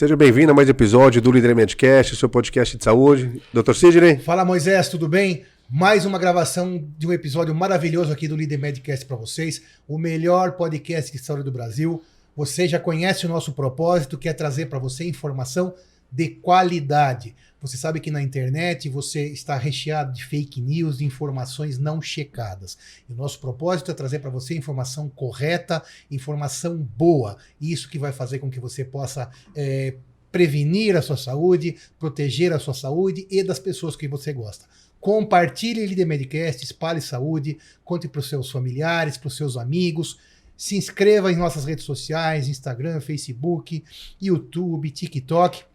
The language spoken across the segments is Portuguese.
Seja bem-vindo a mais um episódio do Líder Medcast, seu podcast de saúde. Dr. Sidney? Fala Moisés, tudo bem? Mais uma gravação de um episódio maravilhoso aqui do Líder Medcast para vocês, o melhor podcast de saúde do Brasil. Você já conhece o nosso propósito, que é trazer para você informação de qualidade. Você sabe que na internet você está recheado de fake news, de informações não checadas. E o nosso propósito é trazer para você informação correta, informação boa. Isso que vai fazer com que você possa é, prevenir a sua saúde, proteger a sua saúde e das pessoas que você gosta. Compartilhe Líder Medcast, espalhe saúde, conte para os seus familiares, para os seus amigos. Se inscreva em nossas redes sociais, Instagram, Facebook, YouTube, TikTok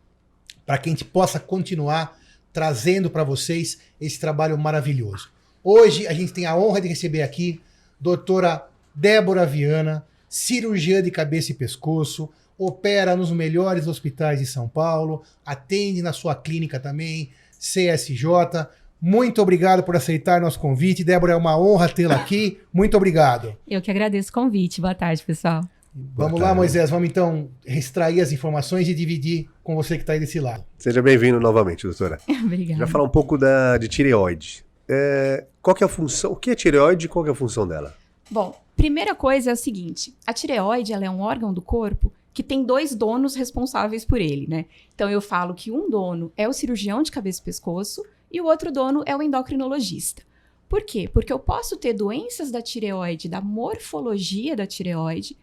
para que a gente possa continuar trazendo para vocês esse trabalho maravilhoso. Hoje a gente tem a honra de receber aqui doutora Débora Viana, cirurgiã de cabeça e pescoço, opera nos melhores hospitais de São Paulo, atende na sua clínica também, CSJ. Muito obrigado por aceitar nosso convite. Débora, é uma honra tê-la aqui. Muito obrigado. Eu que agradeço o convite. Boa tarde, pessoal. Vamos lá, Moisés, vamos então extrair as informações e dividir com você que está aí desse lado. Seja bem-vindo novamente, doutora. Obrigada. Já falar um pouco da, de tireoide. É, qual que é a função, o que é tireoide e qual que é a função dela? Bom, primeira coisa é o seguinte, a tireoide ela é um órgão do corpo que tem dois donos responsáveis por ele, né? Então eu falo que um dono é o cirurgião de cabeça e pescoço e o outro dono é o endocrinologista. Por quê? Porque eu posso ter doenças da tireoide, da morfologia da tireoide,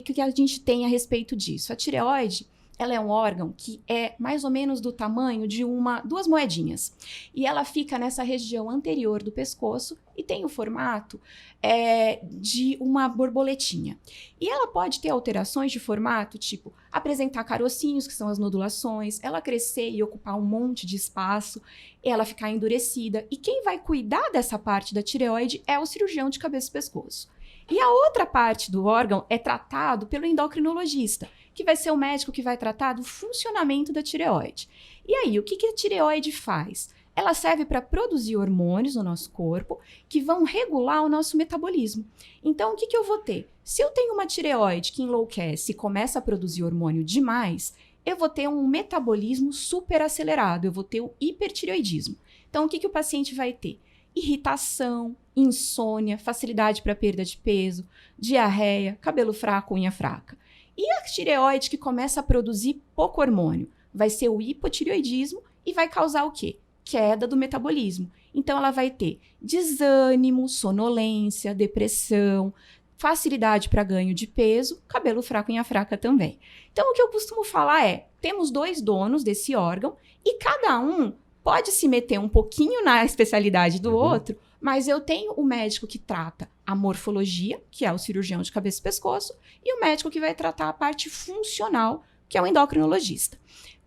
que, que a gente tem a respeito disso? A tireoide, ela é um órgão que é mais ou menos do tamanho de uma duas moedinhas. E ela fica nessa região anterior do pescoço e tem o formato é, de uma borboletinha. E ela pode ter alterações de formato, tipo apresentar carocinhos, que são as nodulações, ela crescer e ocupar um monte de espaço, ela ficar endurecida. E quem vai cuidar dessa parte da tireoide é o cirurgião de cabeça e pescoço. E a outra parte do órgão é tratado pelo endocrinologista, que vai ser o médico que vai tratar do funcionamento da tireoide. E aí, o que, que a tireoide faz? Ela serve para produzir hormônios no nosso corpo que vão regular o nosso metabolismo. Então, o que, que eu vou ter? Se eu tenho uma tireoide que enlouquece e começa a produzir hormônio demais, eu vou ter um metabolismo super acelerado, eu vou ter o hipertireoidismo. Então, o que, que o paciente vai ter? Irritação, insônia, facilidade para perda de peso, diarreia, cabelo fraco, unha fraca. E a tireoide que começa a produzir pouco hormônio? Vai ser o hipotireoidismo e vai causar o quê? Queda do metabolismo. Então ela vai ter desânimo, sonolência, depressão, facilidade para ganho de peso, cabelo fraco e unha fraca também. Então o que eu costumo falar é: temos dois donos desse órgão e cada um pode se meter um pouquinho na especialidade do uhum. outro mas eu tenho o médico que trata a morfologia, que é o cirurgião de cabeça e pescoço, e o médico que vai tratar a parte funcional, que é o endocrinologista.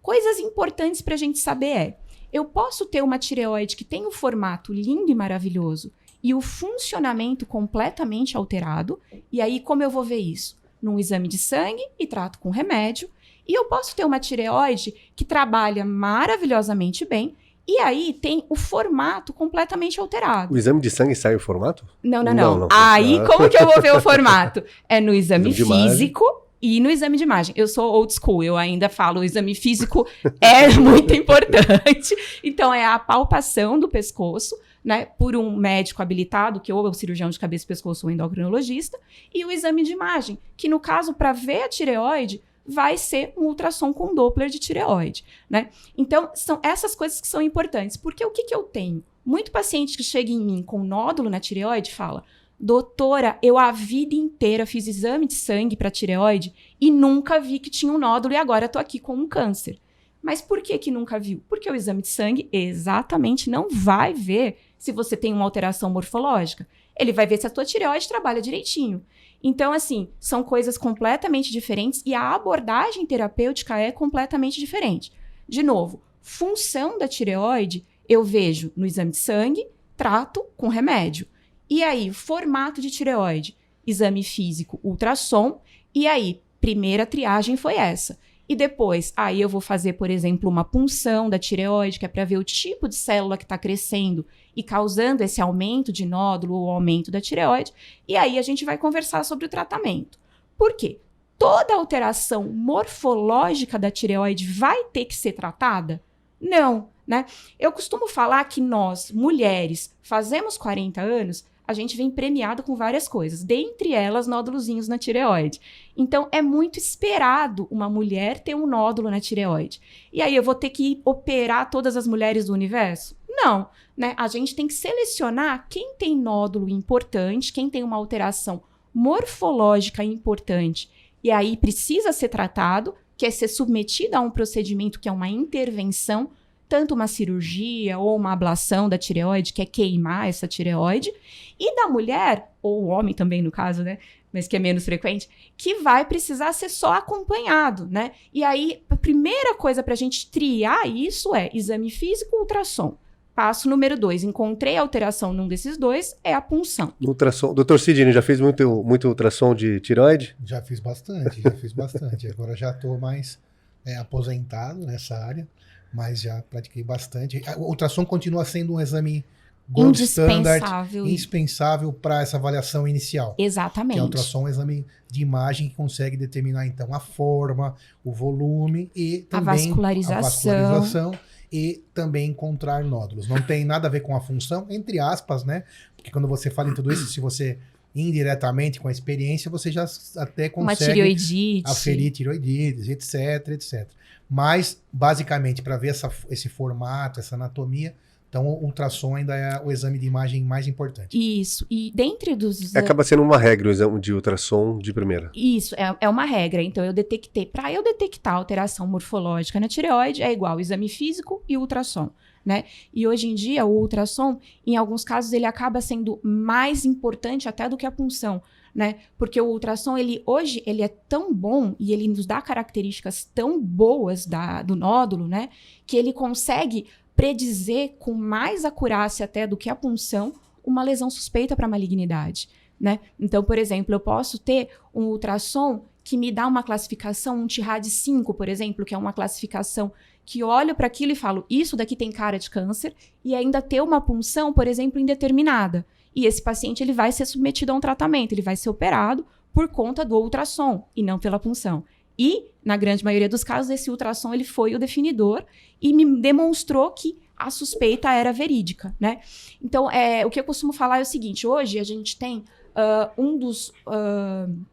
Coisas importantes para a gente saber é: eu posso ter uma tireoide que tem um formato lindo e maravilhoso e o funcionamento completamente alterado, e aí como eu vou ver isso? Num exame de sangue e trato com remédio. E eu posso ter uma tireoide que trabalha maravilhosamente bem, e aí tem o formato completamente alterado. O exame de sangue sai o formato? Não, não, não. não, não. Aí, ah. como que eu vou ver o formato? É no exame, exame físico e no exame de imagem. Eu sou old school, eu ainda falo o exame físico é muito importante. Então, é a palpação do pescoço, né, por um médico habilitado, que ou é o cirurgião de cabeça e pescoço ou endocrinologista, e o exame de imagem, que no caso, para ver a tireoide, vai ser um ultrassom com Doppler de tireoide, né? Então, são essas coisas que são importantes. Porque o que, que eu tenho? Muito paciente que chega em mim com nódulo na tireoide fala: Doutora, eu a vida inteira fiz exame de sangue para tireoide e nunca vi que tinha um nódulo e agora estou aqui com um câncer. Mas por que que nunca viu? Porque o exame de sangue exatamente não vai ver se você tem uma alteração morfológica. Ele vai ver se a tua tireoide trabalha direitinho. Então, assim, são coisas completamente diferentes e a abordagem terapêutica é completamente diferente. De novo, função da tireoide eu vejo no exame de sangue, trato com remédio. E aí, formato de tireoide, exame físico, ultrassom. E aí, primeira triagem foi essa. E depois, aí eu vou fazer, por exemplo, uma punção da tireoide, que é para ver o tipo de célula que está crescendo e causando esse aumento de nódulo ou aumento da tireoide. E aí a gente vai conversar sobre o tratamento. Por quê? toda alteração morfológica da tireoide vai ter que ser tratada? Não, né? Eu costumo falar que nós, mulheres, fazemos 40 anos, a gente vem premiado com várias coisas, dentre elas nódulozinhos na tireoide. Então é muito esperado uma mulher ter um nódulo na tireoide. E aí eu vou ter que operar todas as mulheres do universo? Não, né? A gente tem que selecionar quem tem nódulo importante, quem tem uma alteração morfológica importante e aí precisa ser tratado, que é ser submetido a um procedimento que é uma intervenção tanto uma cirurgia ou uma ablação da tireoide, que é queimar essa tireoide, e da mulher, ou o homem também no caso, né? Mas que é menos frequente, que vai precisar ser só acompanhado, né? E aí, a primeira coisa para a gente triar isso é exame físico ultrassom. Passo número dois, encontrei alteração num desses dois, é a punção. Ultrassom. Doutor Sidney, já fez muito, muito ultrassom de tireoide? Já fiz bastante, já fiz bastante. Agora já estou mais é, aposentado nessa área mas já pratiquei bastante. O ultrassom continua sendo um exame gold standard, indispensável para essa avaliação inicial. Exatamente. Que é o ultrassom é um exame de imagem que consegue determinar então a forma, o volume e também a vascularização. A vascularização e também encontrar nódulos. Não tem nada a ver com a função, entre aspas, né? Porque quando você fala em tudo isso, se você indiretamente com a experiência, você já até consegue Uma tireoidite. aferir tireoidites, etc, etc. Mas, basicamente, para ver essa, esse formato, essa anatomia, então o ultrassom ainda é o exame de imagem mais importante. Isso. E dentre dos. Acaba sendo uma regra o exame de ultrassom de primeira. Isso, é, é uma regra. Então eu detectei. Para eu detectar alteração morfológica na tireoide, é igual exame físico e ultrassom. Né? E hoje em dia, o ultrassom, em alguns casos, ele acaba sendo mais importante até do que a punção né? Porque o ultrassom, ele hoje, ele é tão bom e ele nos dá características tão boas da, do nódulo, né? Que ele consegue predizer com mais acurácia até do que a punção uma lesão suspeita para malignidade, né? Então, por exemplo, eu posso ter um ultrassom que me dá uma classificação, um TIRAD 5, por exemplo, que é uma classificação que olho para aquilo e falo, isso daqui tem cara de câncer, e ainda ter uma punção, por exemplo, indeterminada. E esse paciente ele vai ser submetido a um tratamento, ele vai ser operado por conta do ultrassom e não pela punção. E, na grande maioria dos casos, esse ultrassom ele foi o definidor e me demonstrou que a suspeita era verídica, né? Então, é, o que eu costumo falar é o seguinte: hoje a gente tem uh, um dos. Uh,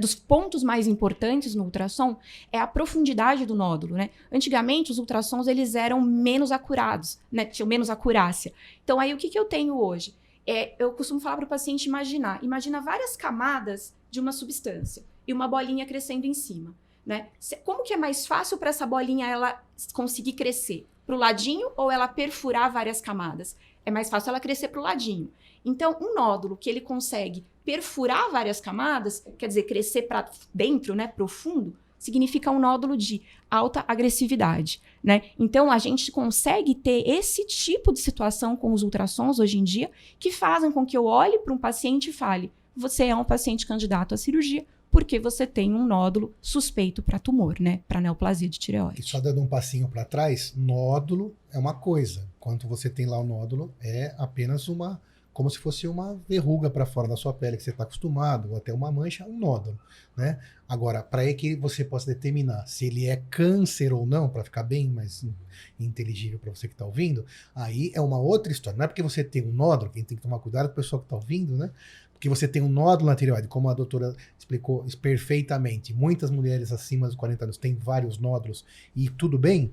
dos pontos mais importantes no ultrassom é a profundidade do nódulo, né? Antigamente os ultrassons eles eram menos acurados, né? Tinham menos acurácia. Então aí o que, que eu tenho hoje? É, eu costumo falar para o paciente imaginar. Imagina várias camadas de uma substância e uma bolinha crescendo em cima. Né? Como que é mais fácil para essa bolinha ela conseguir crescer? Para o ladinho ou ela perfurar várias camadas? É mais fácil ela crescer para o ladinho. Então, um nódulo que ele consegue perfurar várias camadas, quer dizer, crescer para dentro, né, profundo, significa um nódulo de alta agressividade, né? Então a gente consegue ter esse tipo de situação com os ultrassons hoje em dia que fazem com que eu olhe para um paciente e fale: você é um paciente candidato à cirurgia porque você tem um nódulo suspeito para tumor, né? Para neoplasia de tireoide. E só dando um passinho para trás, nódulo é uma coisa. Quanto você tem lá o nódulo, é apenas uma como se fosse uma verruga para fora da sua pele que você está acostumado, ou até uma mancha, um nódulo, né? Agora, para que você possa determinar se ele é câncer ou não, para ficar bem mais inteligível para você que está ouvindo, aí é uma outra história. Não é porque você tem um nódulo, quem tem que tomar cuidado com o pessoal que está ouvindo, né? Porque você tem um nódulo na tireoide, como a doutora explicou perfeitamente. Muitas mulheres acima dos 40 anos têm vários nódulos e tudo bem.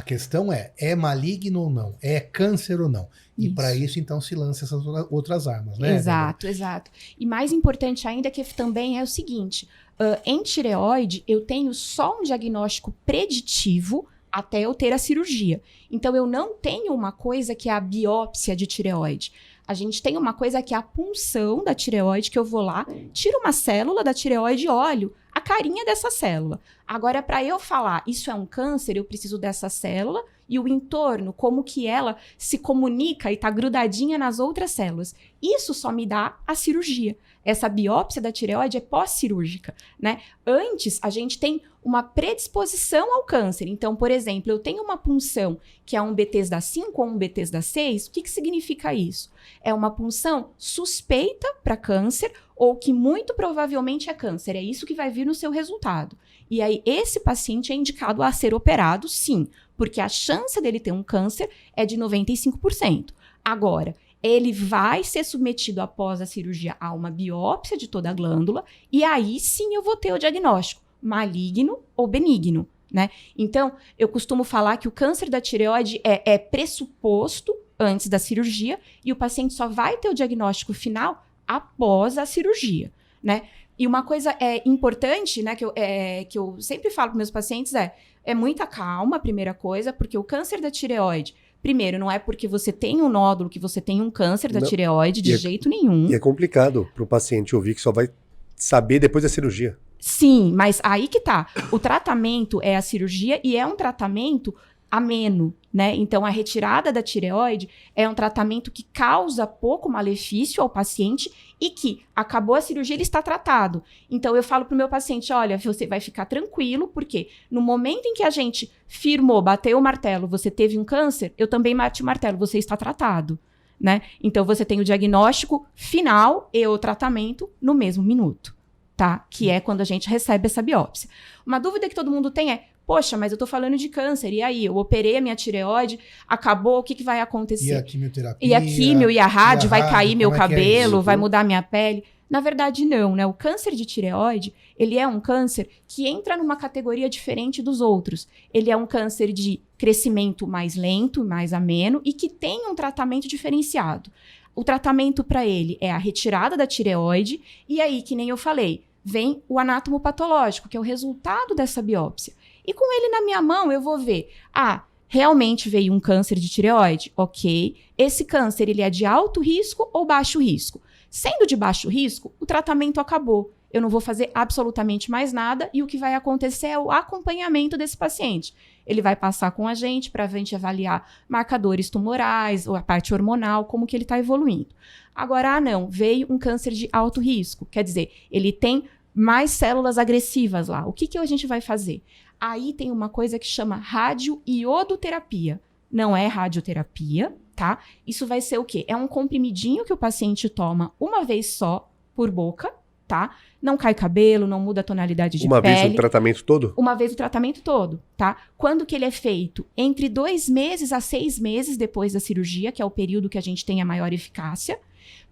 A questão é, é maligno ou não? É câncer ou não? E para isso, então, se lança essas outras armas, né? Exato, exato. E mais importante ainda que também é o seguinte, uh, em tireoide, eu tenho só um diagnóstico preditivo até eu ter a cirurgia. Então, eu não tenho uma coisa que é a biópsia de tireoide. A gente tem uma coisa que é a punção da tireoide, que eu vou lá, tiro uma célula da tireoide e olho a carinha dessa célula. Agora, para eu falar isso é um câncer, eu preciso dessa célula e o entorno, como que ela se comunica e está grudadinha nas outras células. Isso só me dá a cirurgia. Essa biópsia da tireoide é pós-cirúrgica, né? Antes, a gente tem uma predisposição ao câncer. Então, por exemplo, eu tenho uma punção que é um Bethesda 5 ou um Bethesda 6, o que, que significa isso? É uma punção suspeita para câncer ou que muito provavelmente é câncer. É isso que vai vir no seu resultado. E aí, esse paciente é indicado a ser operado, sim, porque a chance dele ter um câncer é de 95%. Agora, ele vai ser submetido após a cirurgia a uma biópsia de toda a glândula, e aí sim eu vou ter o diagnóstico maligno ou benigno, né? Então, eu costumo falar que o câncer da tireoide é, é pressuposto antes da cirurgia e o paciente só vai ter o diagnóstico final após a cirurgia, né? E uma coisa é importante, né, que eu, é, que eu sempre falo para meus pacientes é, é muita calma, a primeira coisa, porque o câncer da tireoide, primeiro, não é porque você tem um nódulo que você tem um câncer da Não. tireoide, de é- jeito nenhum. E é complicado para o paciente ouvir que só vai saber depois da cirurgia. Sim, mas aí que tá. O tratamento é a cirurgia e é um tratamento ameno, né? Então, a retirada da tireoide é um tratamento que causa pouco malefício ao paciente e que acabou a cirurgia, ele está tratado. Então, eu falo pro meu paciente, olha, você vai ficar tranquilo, porque no momento em que a gente firmou, bateu o martelo, você teve um câncer, eu também bati o martelo, você está tratado. Né? Então você tem o diagnóstico final e o tratamento no mesmo minuto tá? Que é quando a gente recebe essa biópsia. Uma dúvida que todo mundo tem é: poxa, mas eu tô falando de câncer, e aí? Eu operei a minha tireoide, acabou, o que, que vai E acontecer? a quimioterapia. E a químio e a rádio, e a vai rádio, cair meu é é cabelo, isso? vai mudar minha pele. Na verdade, não, né? O câncer de tireoide, ele é um câncer que entra numa categoria diferente dos outros. Ele é um câncer de crescimento mais lento, mais ameno e que tem um tratamento diferenciado. O tratamento para ele é a retirada da tireoide e aí, que nem eu falei, vem o anátomo patológico, que é o resultado dessa biópsia. E com ele na minha mão, eu vou ver, ah, realmente veio um câncer de tireoide? Ok. Esse câncer, ele é de alto risco ou baixo risco? Sendo de baixo risco, o tratamento acabou. Eu não vou fazer absolutamente mais nada e o que vai acontecer é o acompanhamento desse paciente. Ele vai passar com a gente para a gente avaliar marcadores tumorais ou a parte hormonal, como que ele está evoluindo. Agora, ah, não, veio um câncer de alto risco. Quer dizer, ele tem mais células agressivas lá. O que, que a gente vai fazer? Aí tem uma coisa que chama radioiodoterapia. Não é radioterapia, tá? Isso vai ser o quê? É um comprimidinho que o paciente toma uma vez só por boca, tá? Não cai cabelo, não muda a tonalidade de Uma pele vez no tratamento todo? uma vez o tratamento todo, tá? Quando que ele é feito? Entre dois meses a seis meses depois da cirurgia, que é o período que a gente tem a maior eficácia.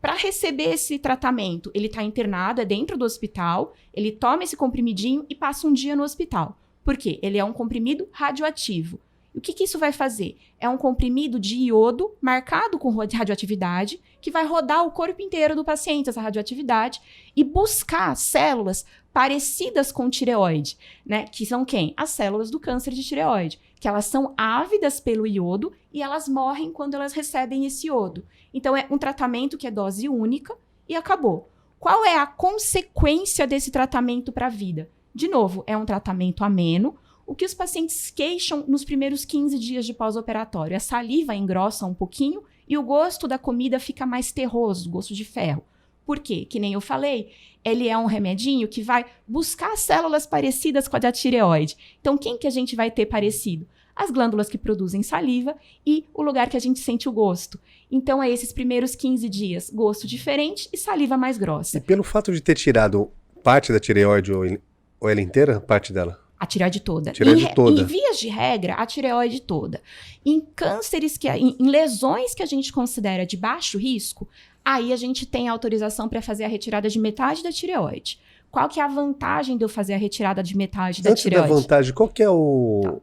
Para receber esse tratamento, ele está internado, é dentro do hospital, ele toma esse comprimidinho e passa um dia no hospital. Por quê? Ele é um comprimido radioativo. O que, que isso vai fazer? É um comprimido de iodo marcado com radioatividade, que vai rodar o corpo inteiro do paciente, essa radioatividade, e buscar células parecidas com tireoide, né? Que são quem? As células do câncer de tireoide, que elas são ávidas pelo iodo e elas morrem quando elas recebem esse iodo. Então é um tratamento que é dose única e acabou. Qual é a consequência desse tratamento para a vida? De novo, é um tratamento ameno. O que os pacientes queixam nos primeiros 15 dias de pós-operatório? A saliva engrossa um pouquinho e o gosto da comida fica mais terroso, gosto de ferro. Por quê? Que nem eu falei, ele é um remedinho que vai buscar células parecidas com a da tireoide. Então, quem que a gente vai ter parecido? As glândulas que produzem saliva e o lugar que a gente sente o gosto. Então, é esses primeiros 15 dias, gosto diferente e saliva mais E grossa. pelo fato de ter tirado parte da tireoide ou, ou ela inteira, parte dela? A tireoide toda. Tireoide em, toda. Em vias de regra, a tireoide toda. Em cânceres, que, em, em lesões que a gente considera de baixo risco, aí a gente tem autorização para fazer a retirada de metade da tireoide. Qual que é a vantagem de eu fazer a retirada de metade da Antes da tireoide? vantagem, qual que é o...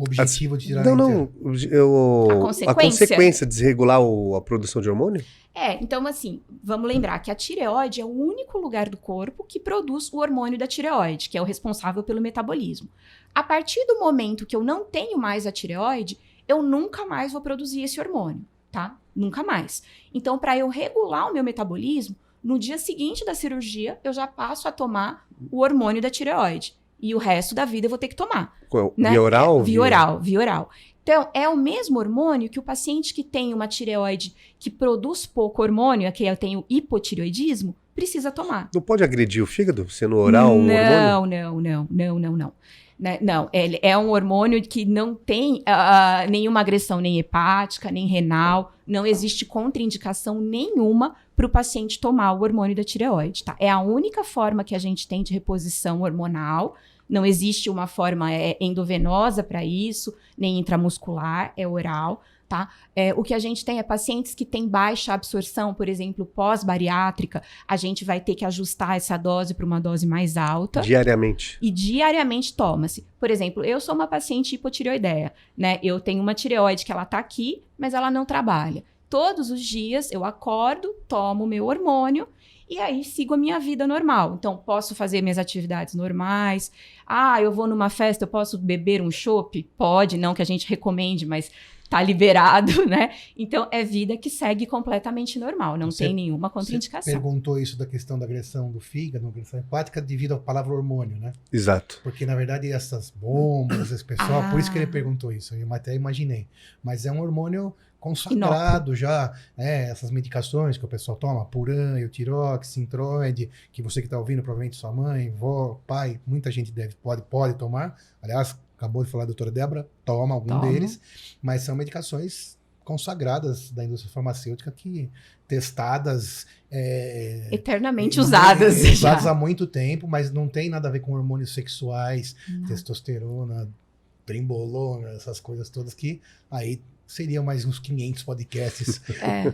O objetivo de tirar Não, a não, eu, A a consequência? consequência de desregular o- a produção de hormônio? É, então assim, vamos lembrar que a tireoide é o único lugar do corpo que produz o hormônio da tireoide, que é o responsável pelo metabolismo. A partir do momento que eu não tenho mais a tireoide, eu nunca mais vou produzir esse hormônio, tá? Nunca mais. Então, para eu regular o meu metabolismo, no dia seguinte da cirurgia, eu já passo a tomar o hormônio da tireoide. E o resto da vida eu vou ter que tomar Qual- né? Via oral? Via oral, via oral. Então, é o mesmo hormônio que o paciente que tem uma tireoide que produz pouco hormônio, aqui eu tenho hipotireoidismo, precisa tomar. Não pode agredir o fígado sendo oral um hormônio? Não, não, não, não, não, não. Né? Não, ele é um hormônio que não tem uh, nenhuma agressão nem hepática, nem renal, não existe contraindicação nenhuma para o paciente tomar o hormônio da tireoide, tá? É a única forma que a gente tem de reposição hormonal, não existe uma forma é, endovenosa para isso, nem intramuscular, é oral tá? É, o que a gente tem é pacientes que têm baixa absorção, por exemplo, pós-bariátrica, a gente vai ter que ajustar essa dose para uma dose mais alta. Diariamente. E diariamente toma-se. Por exemplo, eu sou uma paciente hipotireoideia, né? Eu tenho uma tireoide que ela tá aqui, mas ela não trabalha. Todos os dias eu acordo, tomo meu hormônio e aí sigo a minha vida normal. Então, posso fazer minhas atividades normais. Ah, eu vou numa festa, eu posso beber um chopp? Pode, não que a gente recomende, mas tá liberado, né? Então é vida que segue completamente normal, não você, tem nenhuma contraindicação. Você perguntou isso da questão da agressão do fígado, agressão hepática, devido à palavra hormônio, né? Exato. Porque na verdade essas bombas, esse pessoal, ah. por isso que ele ah. perguntou isso, eu até imaginei. Mas é um hormônio consagrado já, né? Essas medicações que o pessoal toma, Puran, Eutirox, Sintroid, que você que está ouvindo, provavelmente sua mãe, vó, pai, muita gente deve, pode, pode tomar. Aliás, acabou de falar a doutora Débora, toma algum toma. deles, mas são medicações consagradas da indústria farmacêutica que testadas é, eternamente usadas usadas há muito tempo mas não tem nada a ver com hormônios sexuais não. testosterona trimbolona essas coisas todas que aí seriam mais uns 500 podcasts é.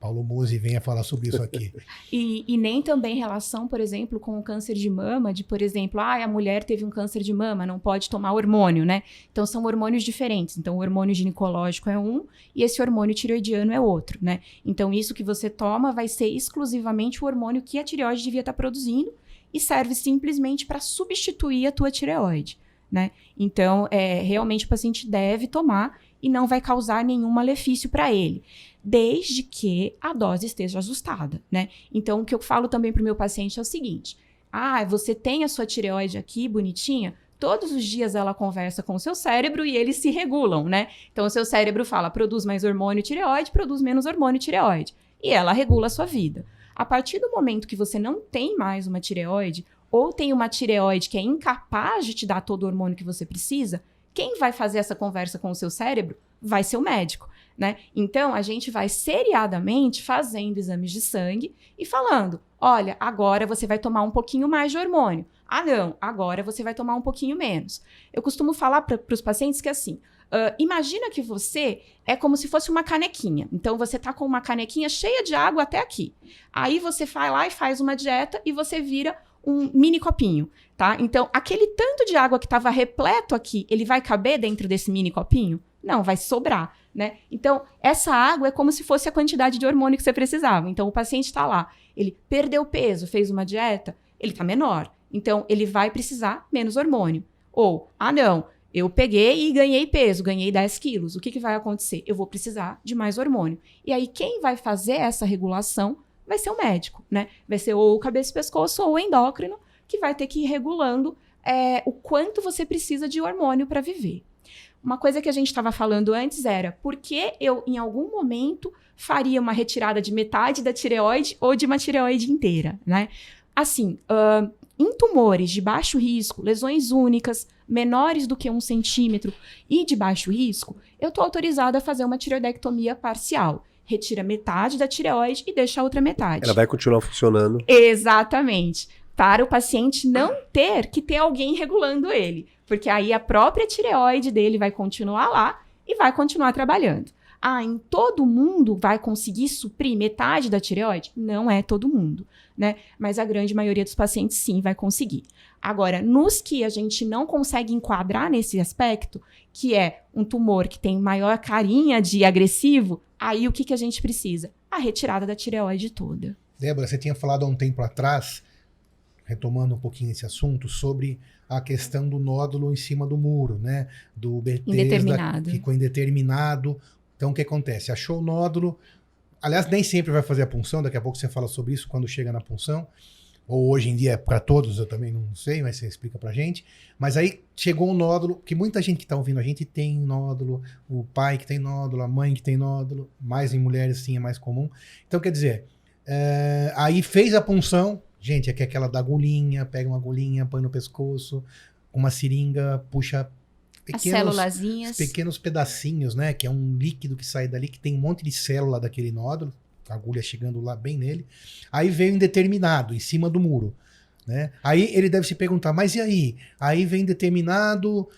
Paulo Musi venha falar sobre isso aqui. e, e, nem também relação, por exemplo, com o câncer de mama, de, por exemplo, ah, a mulher teve um câncer de mama, não pode tomar hormônio, né? Então são hormônios diferentes. Então o hormônio ginecológico é um e esse hormônio tireoidiano é outro, né? Então isso que você toma vai ser exclusivamente o hormônio que a tireoide devia estar produzindo e serve simplesmente para substituir a tua tireoide, né? Então, é, realmente o paciente deve tomar e não vai causar nenhum malefício para ele desde que a dose esteja ajustada, né? Então, o que eu falo também para o meu paciente é o seguinte: ah, você tem a sua tireoide aqui bonitinha? Todos os dias ela conversa com o seu cérebro e eles se regulam, né? Então, o seu cérebro fala: produz mais hormônio tireoide, produz menos hormônio tireoide. E ela regula a sua vida. A partir do momento que você não tem mais uma tireoide, ou tem uma tireoide que é incapaz de te dar todo o hormônio que você precisa, quem vai fazer essa conversa com o seu cérebro vai ser o médico né? Então, a gente vai seriadamente fazendo exames de sangue e falando: olha, agora você vai tomar um pouquinho mais de hormônio. Ah, não, agora você vai tomar um pouquinho menos. Eu costumo falar para os pacientes que assim. Uh, imagina que você é como se fosse uma canequinha. Então você tá com uma canequinha cheia de água até aqui. Aí você vai lá e faz uma dieta e você vira um mini copinho, tá? Então aquele tanto de água que estava repleto aqui, ele vai caber dentro desse mini copinho? Não, vai sobrar né? Então, essa água é como se fosse a quantidade de hormônio que você precisava. Então, o paciente está lá, ele perdeu peso, fez uma dieta, ele está menor. Então, ele vai precisar menos hormônio. Ou, ah, não, eu peguei e ganhei peso, ganhei 10 quilos. O que, que vai acontecer? Eu vou precisar de mais hormônio. E aí, quem vai fazer essa regulação vai ser o médico, né? Vai ser ou o cabeça e pescoço ou o endócrino, que vai ter que ir regulando é, o quanto você precisa de hormônio para viver. Uma coisa que a gente estava falando antes era por que eu, em algum momento, faria uma retirada de metade da tireoide ou de uma tireoide inteira, né? Assim, uh, em tumores de baixo risco, lesões únicas, menores do que um centímetro e de baixo risco, eu estou autorizada a fazer uma tireoidectomia parcial. Retira metade da tireoide e deixa a outra metade. Ela vai continuar funcionando. Exatamente. Para o paciente não ter que ter alguém regulando ele. Porque aí a própria tireoide dele vai continuar lá e vai continuar trabalhando. Ah, em todo mundo vai conseguir suprir metade da tireoide? Não é todo mundo, né? Mas a grande maioria dos pacientes sim vai conseguir. Agora, nos que a gente não consegue enquadrar nesse aspecto, que é um tumor que tem maior carinha de agressivo, aí o que, que a gente precisa? A retirada da tireoide toda. Débora, você tinha falado há um tempo atrás, retomando um pouquinho esse assunto, sobre a questão do nódulo em cima do muro, né? Do Bethesda indeterminado. ficou indeterminado. Então o que acontece? Achou o nódulo. Aliás, nem sempre vai fazer a punção, daqui a pouco você fala sobre isso quando chega na punção. Ou hoje em dia é para todos, eu também não sei, mas você explica pra gente. Mas aí chegou um nódulo, que muita gente que tá ouvindo a gente tem nódulo, o pai que tem nódulo, a mãe que tem nódulo, mais em mulheres sim é mais comum. Então quer dizer, é, aí fez a punção, gente, aqui é aquela da agulhinha, pega uma agulhinha, põe no pescoço, uma seringa, puxa pequenos, pequenos pedacinhos, né? Que é um líquido que sai dali, que tem um monte de célula daquele nódulo, agulha chegando lá bem nele. Aí veio indeterminado, em cima do muro. Né? Aí ele deve se perguntar, mas e aí? Aí vem determinado,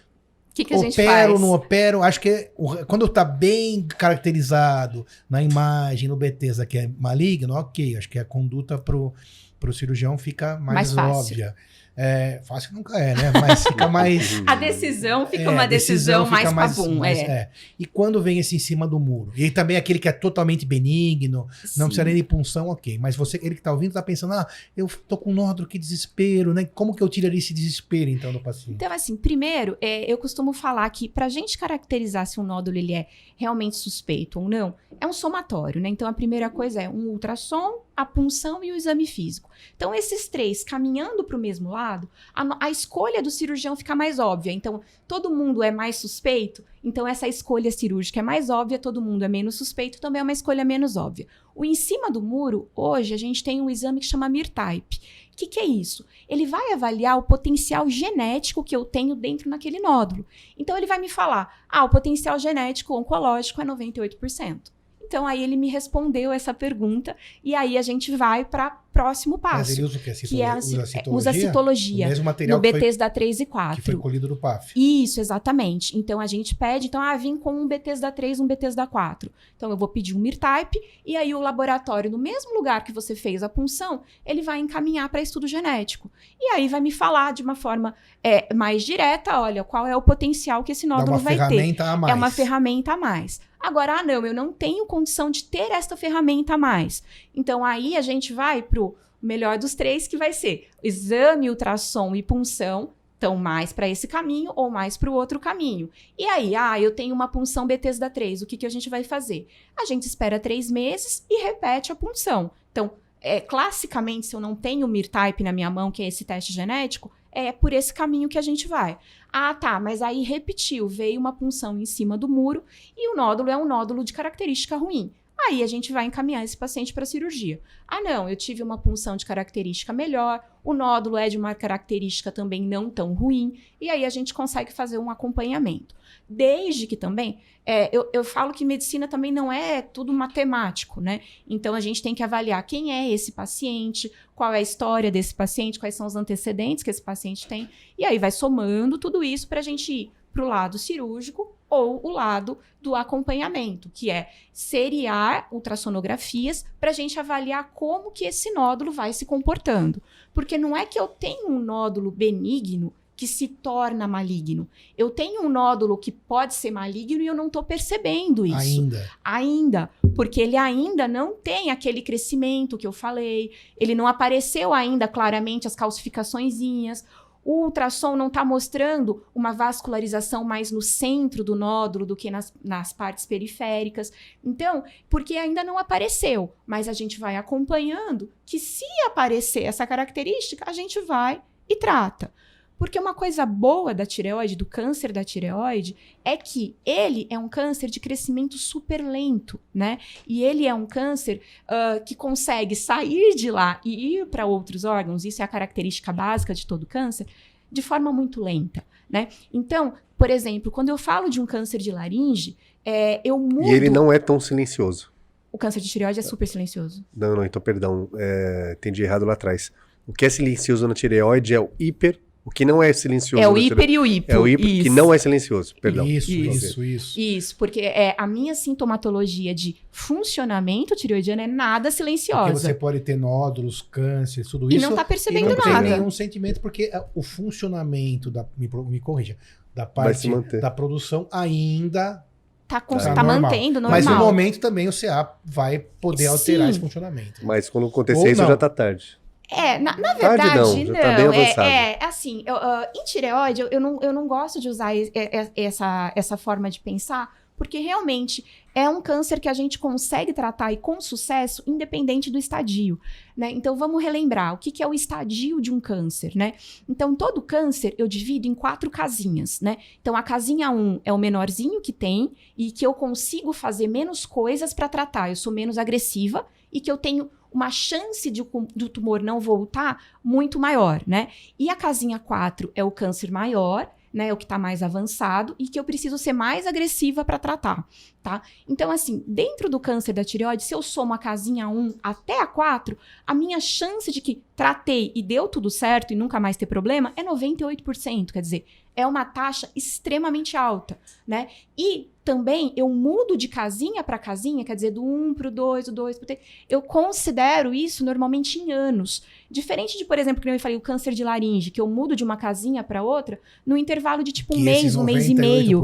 que, que opero, não opero. Acho que é quando tá bem caracterizado na imagem, no Bethesda, que é maligno, ok. Acho que a conduta pro, pro cirurgião fica mais, Mais fácil. É, fácil nunca é, né? Mas fica mais. A decisão fica É, uma decisão, fica mais mais- é. é. E quando vem esse em cima do muro? E também aquele que é totalmente benigno, não Sim. precisa nem de punção, ok. Mas você, ele que tá ouvindo, tá pensando, ah, eu tô com nódulo, que desespero, né? Como que eu tiraria esse desespero, então, do paciente? Então, assim, primeiro, é, eu costumo falar que para a gente caracterizar se um nódulo ele é realmente suspeito ou não, é um somatório, né? Então, a primeira coisa é um ultrassom, a punção e o exame físico. Então, esses três caminhando para o mesmo lado, a, a escolha do cirurgião fica mais óbvia. Então, todo mundo é mais suspeito, então essa escolha cirúrgica é mais óbvia, todo mundo é menos suspeito, também é uma escolha menos óbvia. O em cima do muro, hoje, a gente tem um exame que chama MIR-Type. O que, que é isso? Ele vai avaliar o potencial genético que eu tenho dentro naquele nódulo. Então, ele vai me falar: ah, o potencial genético oncológico é 98%. Então, aí ele me respondeu essa pergunta, e aí a gente vai para próximo Mas passo, ele usa o quê? que é a, Citolo- ci- usa usa citologia? citologia. O mesmo material No que, foi, Bethesda 3 e que 4. foi colhido do PAF. Isso, exatamente. Então a gente pede, então, ah, vim com um Bethesda 3, um Bethesda 4. Então eu vou pedir um MIR-type e aí o laboratório, no mesmo lugar que você fez a punção, ele vai encaminhar para estudo genético. E aí vai me falar de uma forma é, mais direta, olha, qual é o potencial que esse nódulo vai ter. ferramenta a mais. É uma ferramenta a mais. Agora, ah, não, eu não tenho condição de ter esta ferramenta a mais. Então, aí a gente vai pro melhor dos três, que vai ser exame, ultrassom e punção. Então, mais para esse caminho ou mais para o outro caminho. E aí, ah, eu tenho uma punção Bethesda 3, o que, que a gente vai fazer? A gente espera três meses e repete a punção. Então, é, classicamente, se eu não tenho o MIR-type na minha mão, que é esse teste genético, é por esse caminho que a gente vai. Ah, tá, mas aí repetiu, veio uma punção em cima do muro e o nódulo é um nódulo de característica ruim. Aí a gente vai encaminhar esse paciente para cirurgia. Ah, não, eu tive uma punção de característica melhor, o nódulo é de uma característica também não tão ruim, e aí a gente consegue fazer um acompanhamento. Desde que também, é, eu, eu falo que medicina também não é tudo matemático, né? Então a gente tem que avaliar quem é esse paciente, qual é a história desse paciente, quais são os antecedentes que esse paciente tem, e aí vai somando tudo isso para a gente ir para o lado cirúrgico ou o lado do acompanhamento, que é seriar ultrassonografias para a gente avaliar como que esse nódulo vai se comportando. Porque não é que eu tenho um nódulo benigno que se torna maligno. Eu tenho um nódulo que pode ser maligno e eu não estou percebendo isso Ainda. ainda, porque ele ainda não tem aquele crescimento que eu falei, ele não apareceu ainda claramente as calcificaçõezinhas. O ultrassom não está mostrando uma vascularização mais no centro do nódulo do que nas, nas partes periféricas. Então, porque ainda não apareceu, mas a gente vai acompanhando que se aparecer essa característica, a gente vai e trata. Porque uma coisa boa da tireoide, do câncer da tireoide, é que ele é um câncer de crescimento super lento, né? E ele é um câncer ah, que consegue sair de lá e ir para outros órgãos, isso é a característica básica de todo câncer, de forma muito lenta, né? Então, por exemplo, quando eu falo de um câncer de laringe, é, eu mudo. E ele não é tão silencioso. O câncer de tireoide é super silencioso. Não, não, então perdão. é, entendi errado lá atrás. O que é silencioso na tireoide é o hiper. O que não é silencioso É o na hiper e o hipo. É o hiper que isso. não é silencioso. Perdão. Isso, Isso. isso, isso. Porque é, a minha sintomatologia de funcionamento tireoidiano é nada Porque silenciosa. você pode ter nódulos, câncer, tudo E isso. não tá e percebendo não tem nada. nenhum sentimento, porque é, o funcionamento da. Me, me corrija. Da parte da produção ainda. Tá, Tá tá normal. mantendo normal. Mas no momento também o CA vai poder alterar Sim. esse funcionamento. Mas quando acontecer Ou isso não. já tá tarde. É, na, na Tarde verdade, não, não. já tá é, é, assim, eu, ah, em tireoide, eu, eu não, eu não gosto de usar e- e- essa, essa forma de pensar, porque realmente é um câncer que a gente consegue tratar e com sucesso, independente do estadio, né? Então vamos relembrar o que, que é o estadio de um câncer, né? Então todo câncer eu divido em quatro casinhas, né? Então a casinha 1 um é o menorzinho que tem e que eu consigo fazer menos coisas para tratar, eu sou menos agressiva e que eu tenho uma chance de, do tumor não voltar muito maior, né? E a casinha 4 é o câncer maior né, o que está mais avançado e que eu preciso ser mais agressiva para tratar, tá? Então, assim, dentro do câncer da tireoide, se eu somo a casinha 1 até a 4, a minha chance de que tratei e deu tudo certo e nunca mais ter problema é 98%, quer dizer, é uma taxa extremamente alta, né? E também eu mudo de casinha para casinha, quer dizer, do 1 para o 2, do 2 para o 3. Eu considero isso normalmente em anos. Diferente de, por exemplo, que eu falei, o câncer de laringe, que eu mudo de uma casinha para outra no intervalo de tipo um mês, um mês e meio.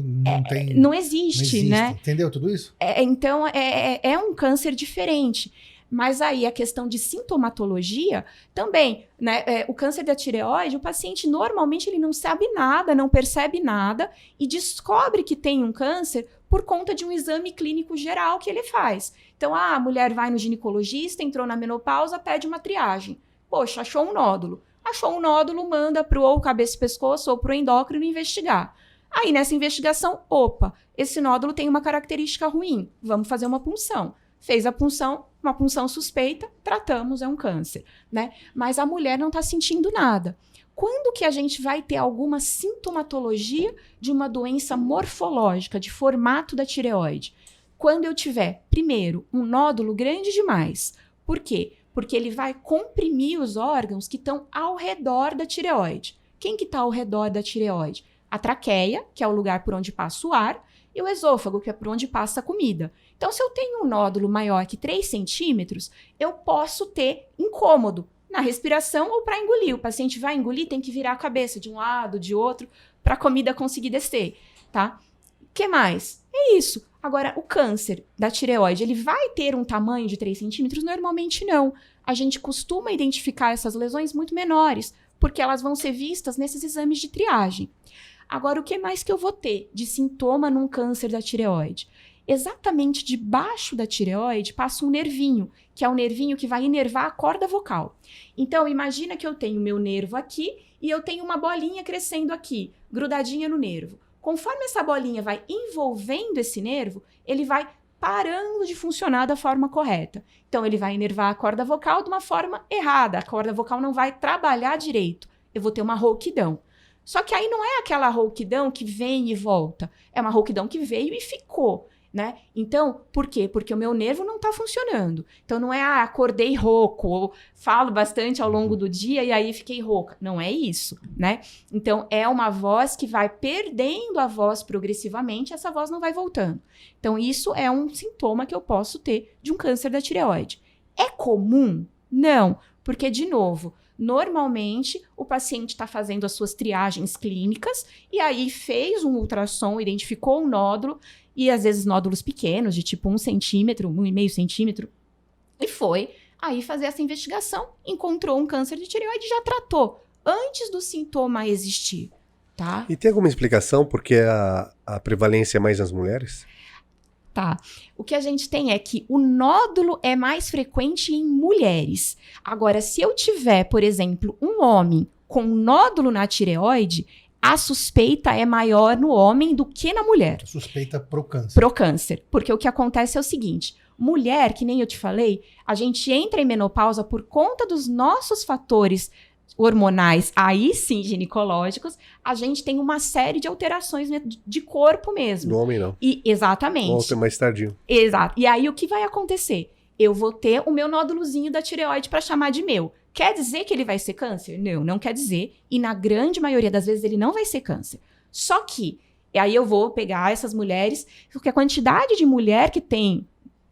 Não, é, tem, não, existe, não existe, né? Entendeu tudo isso? É, então, é, é, é um câncer diferente. Mas aí a questão de sintomatologia também, né? É, o câncer da tireoide, o paciente normalmente ele não sabe nada, não percebe nada e descobre que tem um câncer por conta de um exame clínico geral que ele faz. Então, ah, a mulher vai no ginecologista, entrou na menopausa, pede uma triagem. Poxa, achou um nódulo. Achou um nódulo, manda para o cabeça e pescoço ou para o endócrino investigar. Aí, nessa investigação, opa, esse nódulo tem uma característica ruim, vamos fazer uma punção. Fez a punção, uma punção suspeita, tratamos, é um câncer, né? Mas a mulher não está sentindo nada. Quando que a gente vai ter alguma sintomatologia de uma doença morfológica, de formato da tireoide? Quando eu tiver, primeiro, um nódulo grande demais. Por quê? Porque ele vai comprimir os órgãos que estão ao redor da tireoide. Quem que está ao redor da tireoide? A traqueia, que é o lugar por onde passa o ar, e o esôfago, que é por onde passa a comida. Então, se eu tenho um nódulo maior que 3 centímetros, eu posso ter incômodo na respiração ou para engolir. O paciente vai engolir, tem que virar a cabeça de um lado, de outro, para a comida conseguir descer, tá? Que mais? É isso. Agora, o câncer da tireoide, ele vai ter um tamanho de 3 centímetros? Normalmente não. A gente costuma identificar essas lesões muito menores, porque elas vão ser vistas nesses exames de triagem. Agora, o que mais que eu vou ter de sintoma num câncer da tireoide? Exatamente debaixo da tireoide passa um nervinho, que é o nervinho que vai inervar a corda vocal. Então, imagina que eu tenho meu nervo aqui e eu tenho uma bolinha crescendo aqui, grudadinha no nervo. Conforme essa bolinha vai envolvendo esse nervo, ele vai parando de funcionar da forma correta. Então, ele vai inervar a corda vocal de uma forma errada. A corda vocal não vai trabalhar direito. Eu vou ter uma rouquidão. Só que aí não é aquela rouquidão que vem e volta. É uma rouquidão que veio e ficou. Né? Então, por quê? Porque o meu nervo não está funcionando. Então, não é, ah, acordei rouco, ou falo bastante ao longo do dia e aí fiquei rouca. Não é isso, né? Então, é uma voz que vai perdendo a voz progressivamente, essa voz não vai voltando. Então, isso é um sintoma que eu posso ter de um câncer da tireoide. É comum? Não, porque, de novo, Normalmente, o paciente está fazendo as suas triagens clínicas e aí fez um ultrassom, identificou um nódulo, e às vezes nódulos pequenos, de tipo um centímetro, um e meio centímetro, e foi aí fazer essa investigação, encontrou um câncer de tireoide e já tratou antes do sintoma existir. Tá? E tem alguma explicação porque a, a prevalência é mais nas mulheres? Tá. O que a gente tem é que o nódulo é mais frequente em mulheres. Agora, se eu tiver, por exemplo, um homem com nódulo na tireoide, a suspeita é maior no homem do que na mulher. Suspeita pro câncer. Pro câncer. Porque o que acontece é o seguinte: mulher, que nem eu te falei, a gente entra em menopausa por conta dos nossos fatores hormonais, aí sim ginecológicos, a gente tem uma série de alterações de corpo mesmo. No homem não. E exatamente. Volta mais tardio. Exato. E aí o que vai acontecer? Eu vou ter o meu nódulozinho da tireoide para chamar de meu. Quer dizer que ele vai ser câncer? Não, não quer dizer. E na grande maioria das vezes ele não vai ser câncer. Só que, e aí eu vou pegar essas mulheres, porque a quantidade de mulher que tem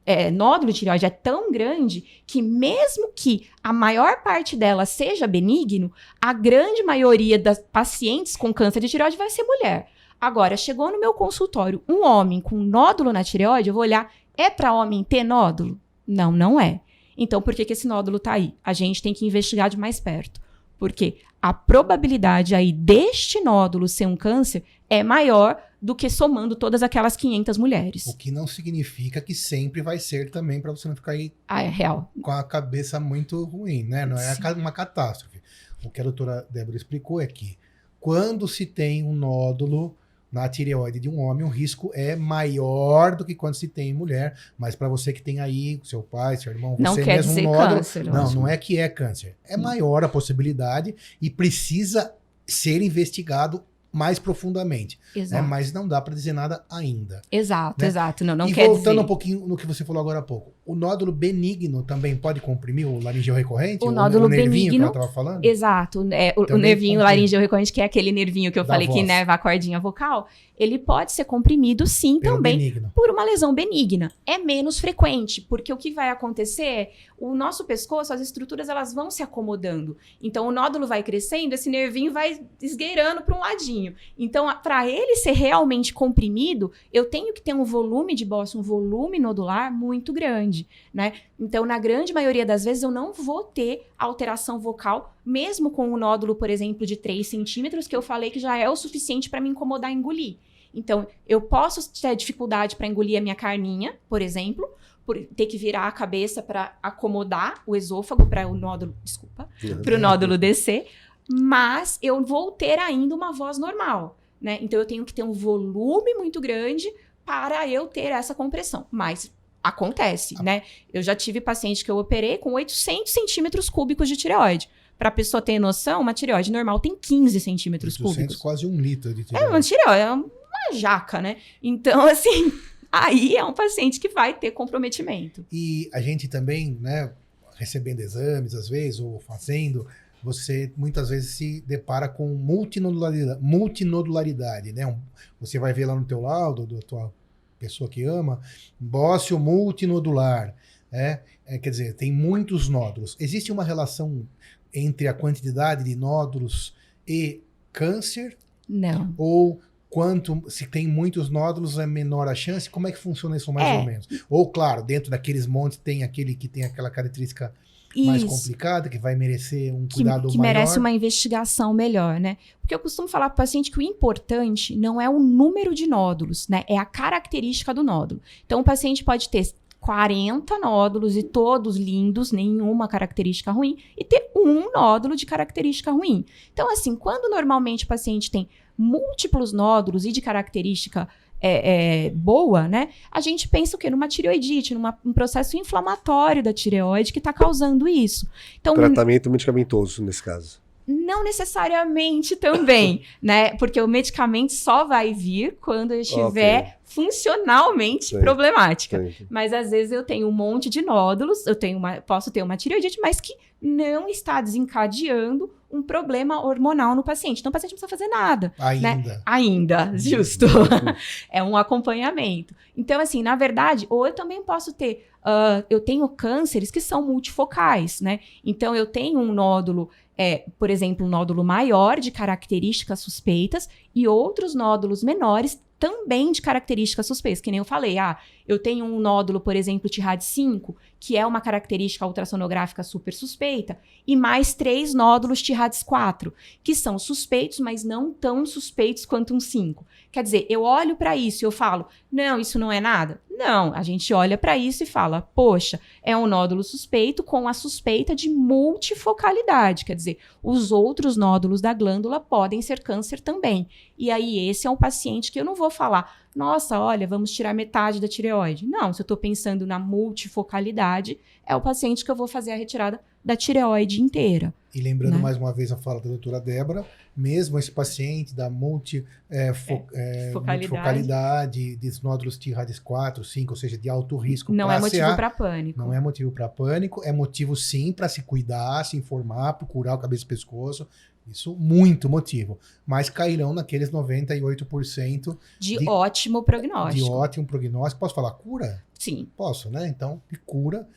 é, nódulo de tireoide é tão grande que, mesmo que a maior parte dela seja benigno, a grande maioria das pacientes com câncer de tireoide vai ser mulher. Agora, chegou no meu consultório um homem com nódulo na tireoide, eu vou olhar, é para homem ter nódulo? Não, não é. Então, por que, que esse nódulo está aí? A gente tem que investigar de mais perto. Porque a probabilidade aí deste nódulo ser um câncer é maior do que somando todas aquelas 500 mulheres. O que não significa que sempre vai ser também para você não ficar aí Ah, é real. com a cabeça muito ruim, né? Não é Sim. uma catástrofe. O que a doutora Débora explicou é que quando se tem um nódulo na tireoide de um homem, o risco é maior do que quando se tem em mulher. Mas para você que tem aí, seu pai, seu irmão, você Não quer mesmo dizer um nódulo, câncer. não, lógico. não é que é câncer. É maior a possibilidade e precisa ser investigado mais profundamente. né? Exato, Mas não dá para dizer nada ainda. exato, né? exato. Não, não e quer voltando dizer. um pouquinho no que você falou agora há pouco, o nódulo benigno também pode comprimir o laringeu recorrente? O nódulo o nervinho benigno- que ela estava falando? Exato, é, o, o nervinho laringeu recorrente, que é aquele nervinho que eu Da falei que voz. neva a cordinha vocal, ele pode ser comprimido sim Pelo também benigno. por uma lesão benigna. É menos frequente, porque o que vai acontecer o nosso pescoço, as estruturas elas vão se acomodando. Então o nódulo vai crescendo, esse nervinho vai esgueirando para um ladinho. Então, para ele ser realmente comprimido, eu tenho que ter um volume de bosta, um volume nodular muito grande, né? Então, na grande maioria das vezes, eu não vou ter alteração vocal, mesmo com um nódulo, por exemplo, de 3 centímetros, que eu falei que já é o suficiente para me incomodar engolir. Então, eu posso ter dificuldade para engolir a minha carninha, por exemplo, por ter que virar a cabeça para acomodar o esôfago para o nódulo, desculpa, para o nódulo descer, mas eu vou ter ainda uma voz normal, né? Então eu tenho que ter um volume muito grande para eu ter essa compressão. Mas acontece, Ah. né? Eu já tive paciente que eu operei com 800 centímetros cúbicos de tireoide. Para a pessoa ter noção, uma tireoide normal tem 15 centímetros 800, cúbicos. quase um litro de É tireoide. uma tireoide, é uma jaca, né? Então, assim, aí é um paciente que vai ter comprometimento. E a gente também, né, recebendo exames às vezes, ou fazendo, você muitas vezes se depara com multinodularidade, multinodularidade né? Você vai ver lá no teu laudo, da tua pessoa que ama, bócio multinodular, né? É, quer dizer, tem muitos nódulos. Existe uma relação entre a quantidade de nódulos e câncer? Não. Ou quanto se tem muitos nódulos é menor a chance? Como é que funciona isso mais É. ou menos? Ou claro, dentro daqueles montes tem aquele que tem aquela característica mais Isso. complicada que vai merecer um que, cuidado que maior. merece uma investigação melhor, né? Porque eu costumo falar para o paciente que o importante não é o número de nódulos, né? É a característica do nódulo. Então, o paciente pode ter 40 nódulos e todos lindos, nenhuma característica ruim, e ter um nódulo de característica ruim. Então, assim, quando normalmente o paciente tem múltiplos nódulos e de característica é, é, boa, né? A gente pensa o quê? Numa tireoidite, numa- num processo inflamatório da tireoide que está causando isso. Então, Tratamento medicamentoso, nesse caso. não necessariamente também, né? Porque o medicamento só vai vir quando eu estiver funcionalmente Sim. problemática. Sim. Mas às vezes eu tenho um monte de nódulos, eu tenho uma, posso ter uma tireoidite, mas que não está desencadeando um problema hormonal no paciente. Então o paciente não precisa fazer nada. Ainda. Ainda, justo. é um acompanhamento. Então, assim, na verdade, ou eu também posso ter. ah, eu tenho cânceres que são multifocais, né? Então, eu tenho um nódulo, é, por exemplo, um nódulo maior de características suspeitas e outros nódulos menores também de características suspeitas. Que nem eu falei, ah, eu tenho um nódulo, por exemplo, TIRAD 5, que é uma característica ultrassonográfica super suspeita, e mais três nódulos TIRADS 4, que são suspeitos, mas não tão suspeitos quanto um 5. Quer dizer, eu olho para isso e eu falo, não, isso não é nada. Não, a gente olha para isso e fala, poxa, é um nódulo suspeito com a suspeita de multifocalidade. Quer dizer, os outros nódulos da glândula podem ser câncer também. E aí, esse é um paciente que eu não vou falar, nossa, olha, vamos tirar metade da tireoide. Não, se eu estou pensando na multifocalidade, é o paciente que eu vou fazer a retirada da tireoide inteira. E lembrando Né? mais uma vez a fala da doutora Débora, mesmo esse paciente da multi, é, fo- é, focalidade. multifocalidade, de nódulos TIRADS 4, 5, ou seja, de alto risco Não é motivo para pânico. Não é motivo para pânico, é motivo sim para se cuidar, se informar, procurar o cabeça e pescoço. Isso muito motivo. Mas cairão naqueles 98% De, de- ótimo de prognóstico. ótimo prognóstico. Posso falar cura? Sim. Posso, né? Então, de cura,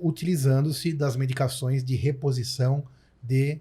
utilizando-se das medicações de reposição de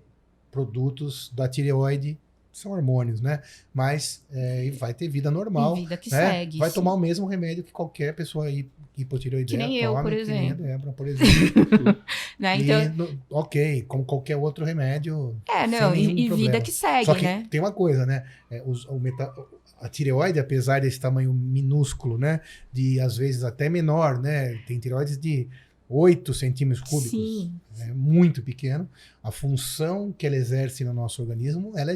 produtos da tireoide, são hormônios, né? Mas é, e vai ter vida normal. Em vida que né? segue. Vai sim. tomar o mesmo remédio que qualquer pessoa aí hipotireoidea Que nem eu, por que nem a exemplo. Débora, por exemplo. Né? E, Então, no- ok, como qualquer outro remédio. é, não, e, e vida que segue, Só que né? tem uma coisa, né? É, os- o meta- a tireoide, apesar desse tamanho minúsculo, né? De às vezes até menor, né? Tem tireoides de 8 centímetros cúbicos. Sim. É muito pequeno. A função que ela exerce no nosso organismo, ela é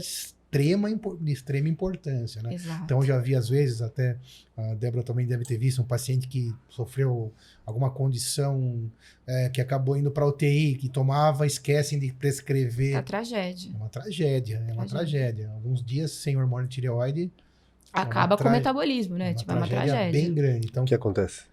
extrema, de extrema importância, né? Exato. Então, eu já vi, às vezes, até a Débora também deve ter visto um paciente que sofreu alguma condição é, que acabou indo para UTI, que tomava, esquecem de prescrever. a tragédia. É uma tragédia, é uma tragédia. Alguns dias sem hormônio de tireoide. é uma Acaba com o metabolismo, né? uma tipo, é uma tragédia tragédia. bem grande. Então, O que acontece?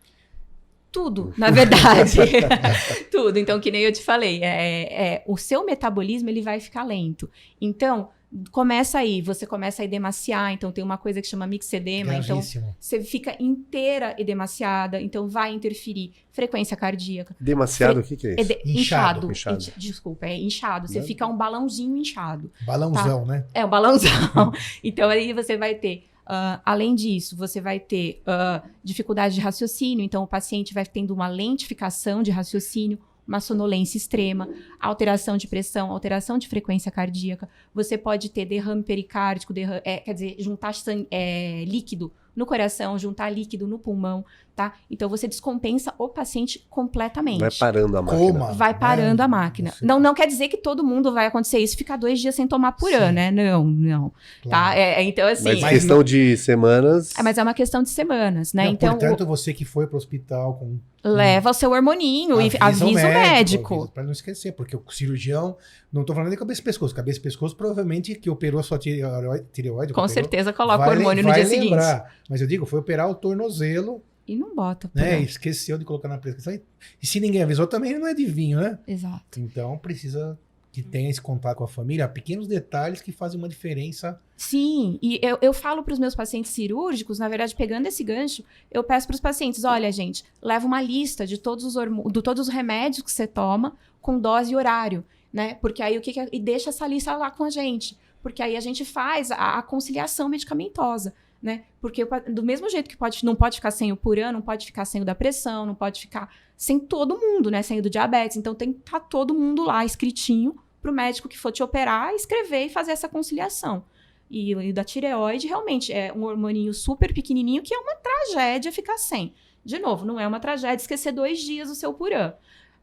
Tudo, na verdade. Tudo. Então, que nem eu te falei, é, é, o seu metabolismo ele vai ficar lento. Então, começa aí, você começa a edemaciar, então tem uma coisa que chama mixedema, então você fica inteira edemaciada, então vai interferir frequência cardíaca. Demasiado, o que, que é isso? Ede- Inchado. inchado. Inchado. Inch- Desculpa, é inchado. Você Não. fica um balãozinho inchado. Balãozão, né? É um balãozão. então aí você vai ter, ah, além disso, você vai ter ah, dificuldade de raciocínio. Então o paciente vai tendo uma lentificação de raciocínio, uma sonolência extrema, alteração de pressão, alteração de frequência cardíaca. Você pode ter derrame pericárdico, derra- é, quer dizer, juntar san- é, líquido no coração, juntar líquido no pulmão, tá? Então você descompensa o paciente completamente Vai parando a máquina. Coma. vai né? parando a máquina. Você- Não, não quer dizer que todo mundo vai acontecer isso, ficar dois dias sem tomar purã, Sim. né? Não, não. Tá? Claro. É, é, então, assim. Mas, Mas questão de semanas. é, mas é uma questão de semanas, né? Não, então, portanto, você que foi para o hospital com leva o seu hormoninho e avisa o médico. Para não esquecer, porque o cirurgião, não tô falando de cabeça e pescoço, cabeça e pescoço provavelmente que operou a sua tireoide, Com operou, certeza coloca o hormônio no dia seguinte. lembrar. Mas eu digo, foi operar o tornozelo, E não bota. né? esqueceu de colocar na prescrição. E- se ninguém avisou também, não é adivinho, né? Exato. Então precisa que tenha esse contato com a família, pequenos detalhes que fazem uma diferença. Sim, e eu, eu falo para os meus pacientes cirúrgicos, na verdade, pegando esse gancho, eu peço para os pacientes: olha, gente, leva uma lista de todos os, de todos os remédios que você toma, com dose e horário, né? Porque aí o que, que é- E deixa essa lista lá com a gente. Porque aí a gente faz a, a conciliação medicamentosa, né? Porque do mesmo jeito que pode, não pode ficar sem o purã, não pode ficar sem o da pressão, não pode ficar sem todo mundo, né? Sem o do diabetes. Então tem que estar todo mundo lá escritinho para o médico que for te operar, escrever e fazer essa conciliação. E, o da tireoide, realmente, é um hormoninho super pequenininho que é uma tragédia ficar sem. De novo, não é uma tragédia esquecer dois dias o seu purã.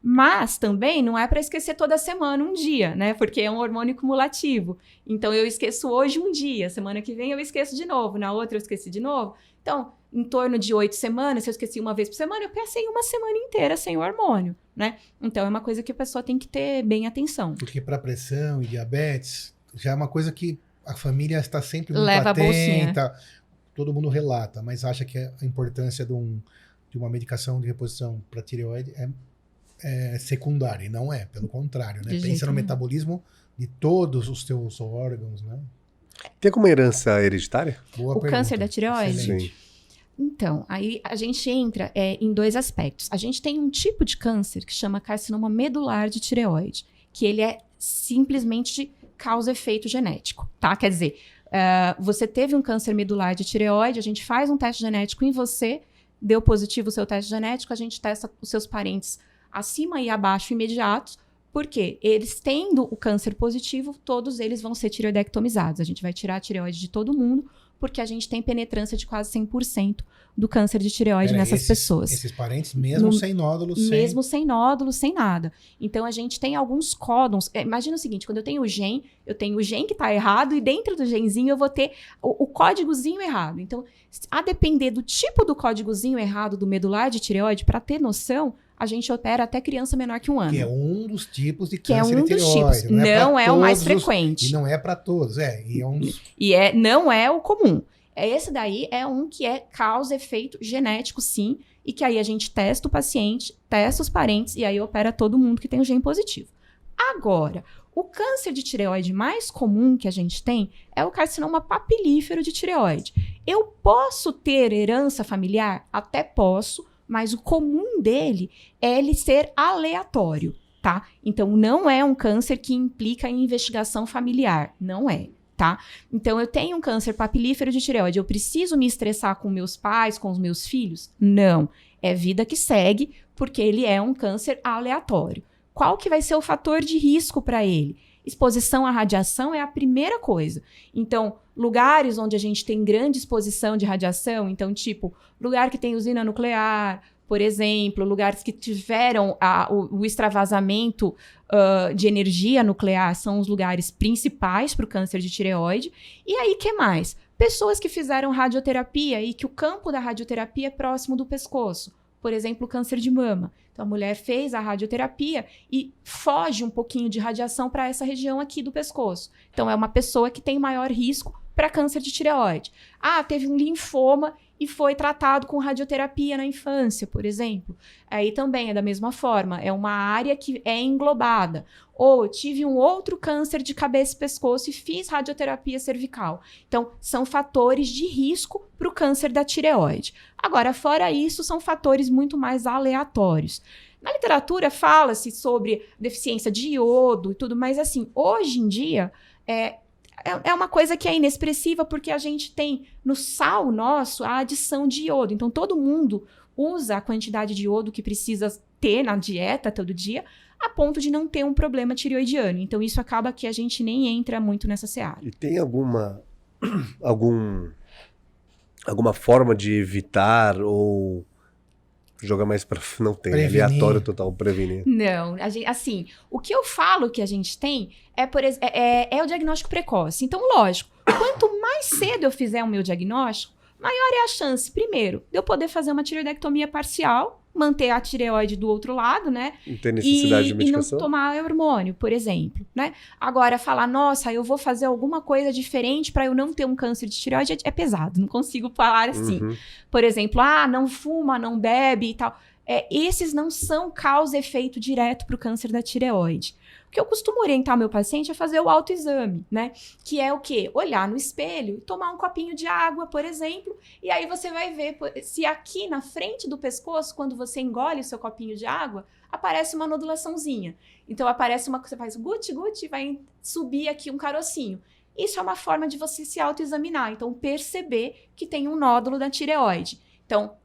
Mas também não é para esquecer toda semana um dia, né? Porque é um hormônio cumulativo. Então eu esqueço hoje um dia, semana que vem eu esqueço de novo, na outra eu esqueci de novo. Então, em torno de oito semanas, se eu esqueci uma vez por semana, eu passei uma semana inteira sem o hormônio, né? Então é uma coisa que a pessoa tem que ter bem atenção. Porque para pressão e diabetes já é uma coisa que a família está sempre muito Leva atenta. Todo mundo relata, mas acha que a importância de, um, de uma medicação de reposição para tireoide é, é secundária. E não é, pelo contrário. Né? De Pensa no metabolismo de todos os teus órgãos. Né? Tem como herança hereditária? Boa O câncer da tireoide? Excelente. Então, aí a gente entra é, em dois aspectos. A gente tem um tipo de câncer que chama carcinoma medular de tireoide, que ele é simplesmente de causa-efeito genético, tá? Quer dizer, eh, você teve um câncer medular de tireoide, a gente faz um teste genético em você, deu positivo o seu teste genético, a gente testa os seus parentes acima e abaixo imediatos, porque eles tendo o câncer positivo, todos eles vão ser tireoidectomizados. A gente vai tirar a tireoide de todo mundo, porque a gente tem penetrância de quase 100% do câncer de tireoide Pera, nessas esses- pessoas. Esses parentes, mesmo No- sem nódulos, sem- Mesmo sem nódulos, sem nada. Então a gente tem alguns códons. É, imagina o seguinte: quando eu tenho o gen, eu tenho o gen que está errado, e dentro do genzinho eu vou ter o, o códigozinho errado. Então, a depender do tipo do códigozinho errado do medular de tireoide, para ter noção, a gente opera até criança menor que um ano. que é um dos tipos de Que é câncer um de dos tipos. Não, pra é o mais todos os- frequente. E não é para todos, é. E é um dos E é, não é o comum. É Esse daí é um que é causa efeito genético, sim, e que aí a gente testa o paciente, testa os parentes e aí opera todo mundo que tem o gene positivo. Agora, o câncer de tireoide mais comum que a gente tem é o carcinoma papilífero de tireoide. Eu posso ter herança familiar? Até posso, mas o comum dele é ele ser aleatório, tá? Então não é um câncer que implica em investigação familiar, não é tá? Então eu tenho um câncer papilífero de tireoide, eu preciso me estressar com meus pais, com os meus filhos? Não, é vida que segue, porque ele é um câncer aleatório. Qual que vai ser o fator de risco para ele? exposição à radiação é a primeira coisa. Então, lugares onde a gente tem grande exposição de radiação, então, tipo, lugar que tem usina nuclear, por exemplo, lugares que tiveram a, o, o extravasamento uh, de energia nuclear são os lugares principais para o câncer de tireoide. E aí, que mais? Pessoas que fizeram radioterapia e que o campo da radioterapia é próximo do pescoço. Por exemplo, câncer de mama. Então, a mulher fez a radioterapia e foge um pouquinho de radiação para essa região aqui do pescoço. Então, é uma pessoa que tem maior risco para câncer de tireoide. Ah, teve um linfoma e foi tratado com radioterapia na infância, por exemplo. Aí também é da mesma forma, é uma área que é englobada. Ou tive um outro câncer de cabeça e pescoço e fiz radioterapia cervical. Então, são fatores de risco para o câncer da tireoide. Agora, fora isso, são fatores muito mais aleatórios. Na literatura fala-se sobre deficiência de iodo e tudo, mas assim, hoje em dia, é, é, é uma coisa que é inexpressiva porque a gente tem no sal nosso a adição de iodo. Então, todo mundo usa a quantidade de iodo que precisa ter na dieta todo dia, a ponto de não ter um problema tireoidiano. Então, isso acaba que a gente nem entra muito nessa seara. E tem alguma algum alguma forma de evitar ou jogar mais para não tem Prevenir. aleatório total prevenir. Não, a gente- assim, o que eu falo que a gente tem é, por, é, é- é o diagnóstico precoce. Então, lógico, quanto mais cedo eu fizer o meu diagnóstico, maior é a chance, primeiro, de eu poder fazer uma tireoidectomia parcial, manter a tireoide do outro lado, né? Não tem necessidade e, de e não medicação. tomar hormônio, por exemplo, né? Agora, falar, nossa, eu vou fazer alguma coisa diferente para eu não ter um câncer de tireoide é, é pesado, não consigo falar assim. Uhum. Por exemplo, ah, não fuma, não bebe e tal. É, esses não são causa e efeito direto para o câncer da tireoide. O que eu costumo orientar meu paciente é fazer o autoexame, né? Que é o quê? Olhar no espelho e tomar um copinho de água, por exemplo, e aí você vai ver se aqui na frente do pescoço, quando você engole o seu copinho de água, aparece uma nodulaçãozinha. Então aparece uma você faz guti guti e vai subir aqui um carocinho. Isso é uma forma de você se autoexaminar, então perceber que tem um nódulo da tireoide. Então,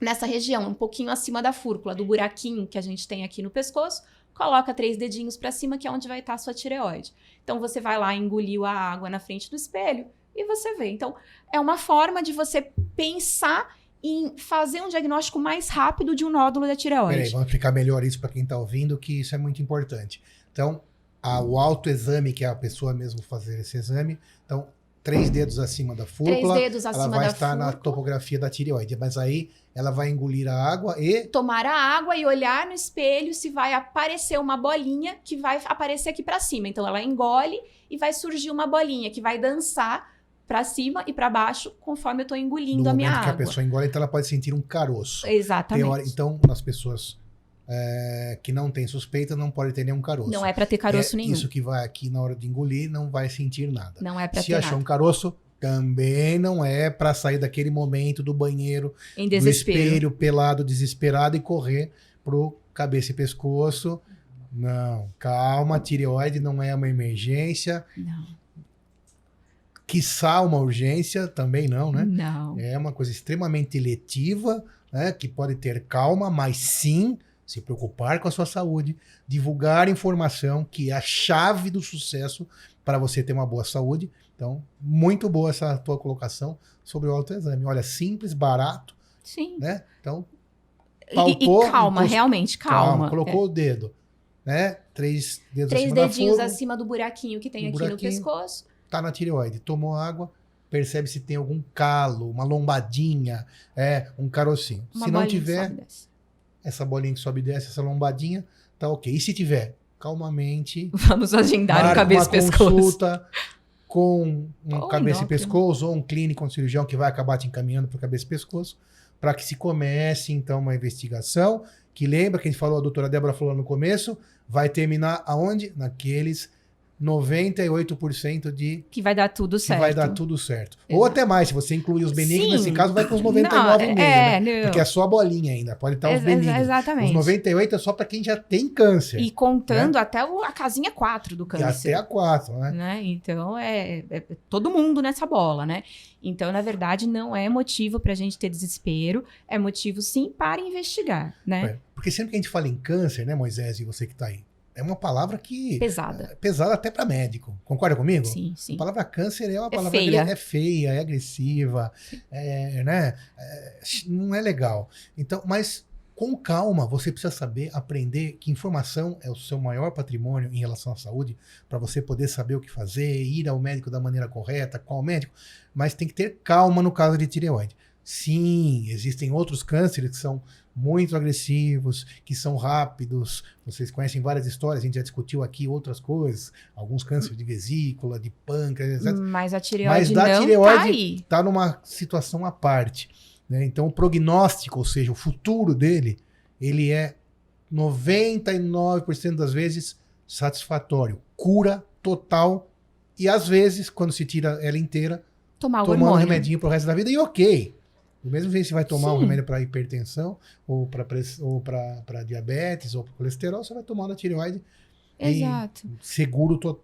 nessa região, um pouquinho acima da fúrcula, do buraquinho que a gente tem aqui no pescoço, coloca três dedinhos para cima, que é onde vai estar a sua tireoide. Então, você vai lá, engoliu a água na frente do espelho e você vê. Então, é uma forma de você pensar em fazer um diagnóstico mais rápido de um nódulo da tireoide. Peraí, vamos explicar melhor isso para quem está ouvindo, que isso é muito importante. Então, a- o autoexame, que é a pessoa mesmo fazer esse exame, então, três dedos acima da Três fúrcula, dedos ela vai estar na topografia da tireoide. Mas aí ela vai engolir a água e tomar a água e olhar no espelho se vai aparecer uma bolinha que vai aparecer aqui pra cima. Então ela engole e vai surgir uma bolinha que vai dançar pra cima e pra baixo conforme eu no engolindo a minha momento que a água. pessoa engole, então ela pode sentir um caroço. Exatamente. hora- então, nas pessoas é, que não têm suspeita, não pode ter nenhum caroço. Não é pra ter caroço É, nenhum. Isso que vai aqui na hora de engolir, não vai sentir nada. Não é Se ter achar nada. um caroço, também não é para sair daquele momento do banheiro, Em do desespero. espelho, pelado, desesperado e correr pro cabeça e pescoço. Não, calma, tireoide não é uma emergência, Não. quiçá uma urgência, também não, né? Não. É uma coisa extremamente letiva, né? Que pode ter calma, mas sim se preocupar com a sua saúde, divulgar informação, que é a chave do sucesso para você ter uma boa saúde. Então, muito boa essa tua colocação sobre o autoexame. Olha, simples, barato, Sim. né? Então, E- Palpou, e, calma, encos- realmente, calma. colocou o dedo, né? Três É. dedos Três acima dedinhos acima do buraquinho que tem aqui no pescoço. tá na tireoide, tomou água, percebe se tem algum calo, uma lombadinha, é, um carocinho. Uma se não tiver, e. essa bolinha que sobe e desce, essa lombadinha, tá ok. E se tiver, calmamente, Vamos agendar um marca cabeça uma e pescoço. consulta com um Ou cabeça e endócrino. pescoço, ou um clínico, um cirurgião que vai acabar te encaminhando para cabeça e pescoço, para que se comece, então, uma investigação, que lembra que a gente falou, a doutora Débora falou no começo, vai terminar aonde? Naqueles 98% de Que vai dar tudo que certo. vai dar tudo certo. Ou Exato. até mais, se você incluir os benignos, Sim. nesse caso vai com os 99 Não, mesmo, é, né? Porque é só a bolinha ainda, pode estar os benignos. Os Exatamente. 98 é só para quem já tem câncer. E contando até o- a casinha 4 do E câncer. até a 4, né? né? Então é, é todo mundo nessa bola, né? Então, na verdade, não é motivo pra gente ter desespero, é motivo sim para investigar, né? É, Porque sempre que a gente fala em câncer, né, Moisés, e você que tá aí, é uma palavra que Pesada. é pesada até para médico. Concorda comigo? Sim, sim. A palavra câncer é uma É palavra feia. que é feia, é agressiva, é, né? É, não é legal. Então, mas com calma, você precisa saber aprender que informação é o seu maior patrimônio em relação à saúde, para você poder saber o que fazer, ir ao médico da maneira correta, qual médico, mas tem que ter calma no caso de tireoide. Sim, existem outros cânceres que são muito agressivos, que são rápidos. Vocês conhecem várias histórias, a gente já discutiu aqui outras coisas, alguns cânceres de vesícula, de pâncreas, etc. Mas a Mas tireoide da não tireoide tá aí. está numa situação à parte. né? Então, o prognóstico, ou seja, o futuro dele, ele é 99% das vezes satisfatório. Cura total. E às vezes, quando se tira ela inteira, Tomar um remedinho pro resto da vida, e ok. Do mesmo jeito que você vai tomar um Sim. remédio para hipertensão, ou para ou para diabetes, ou para colesterol, você vai tomar na tireoide Exato. seguro to-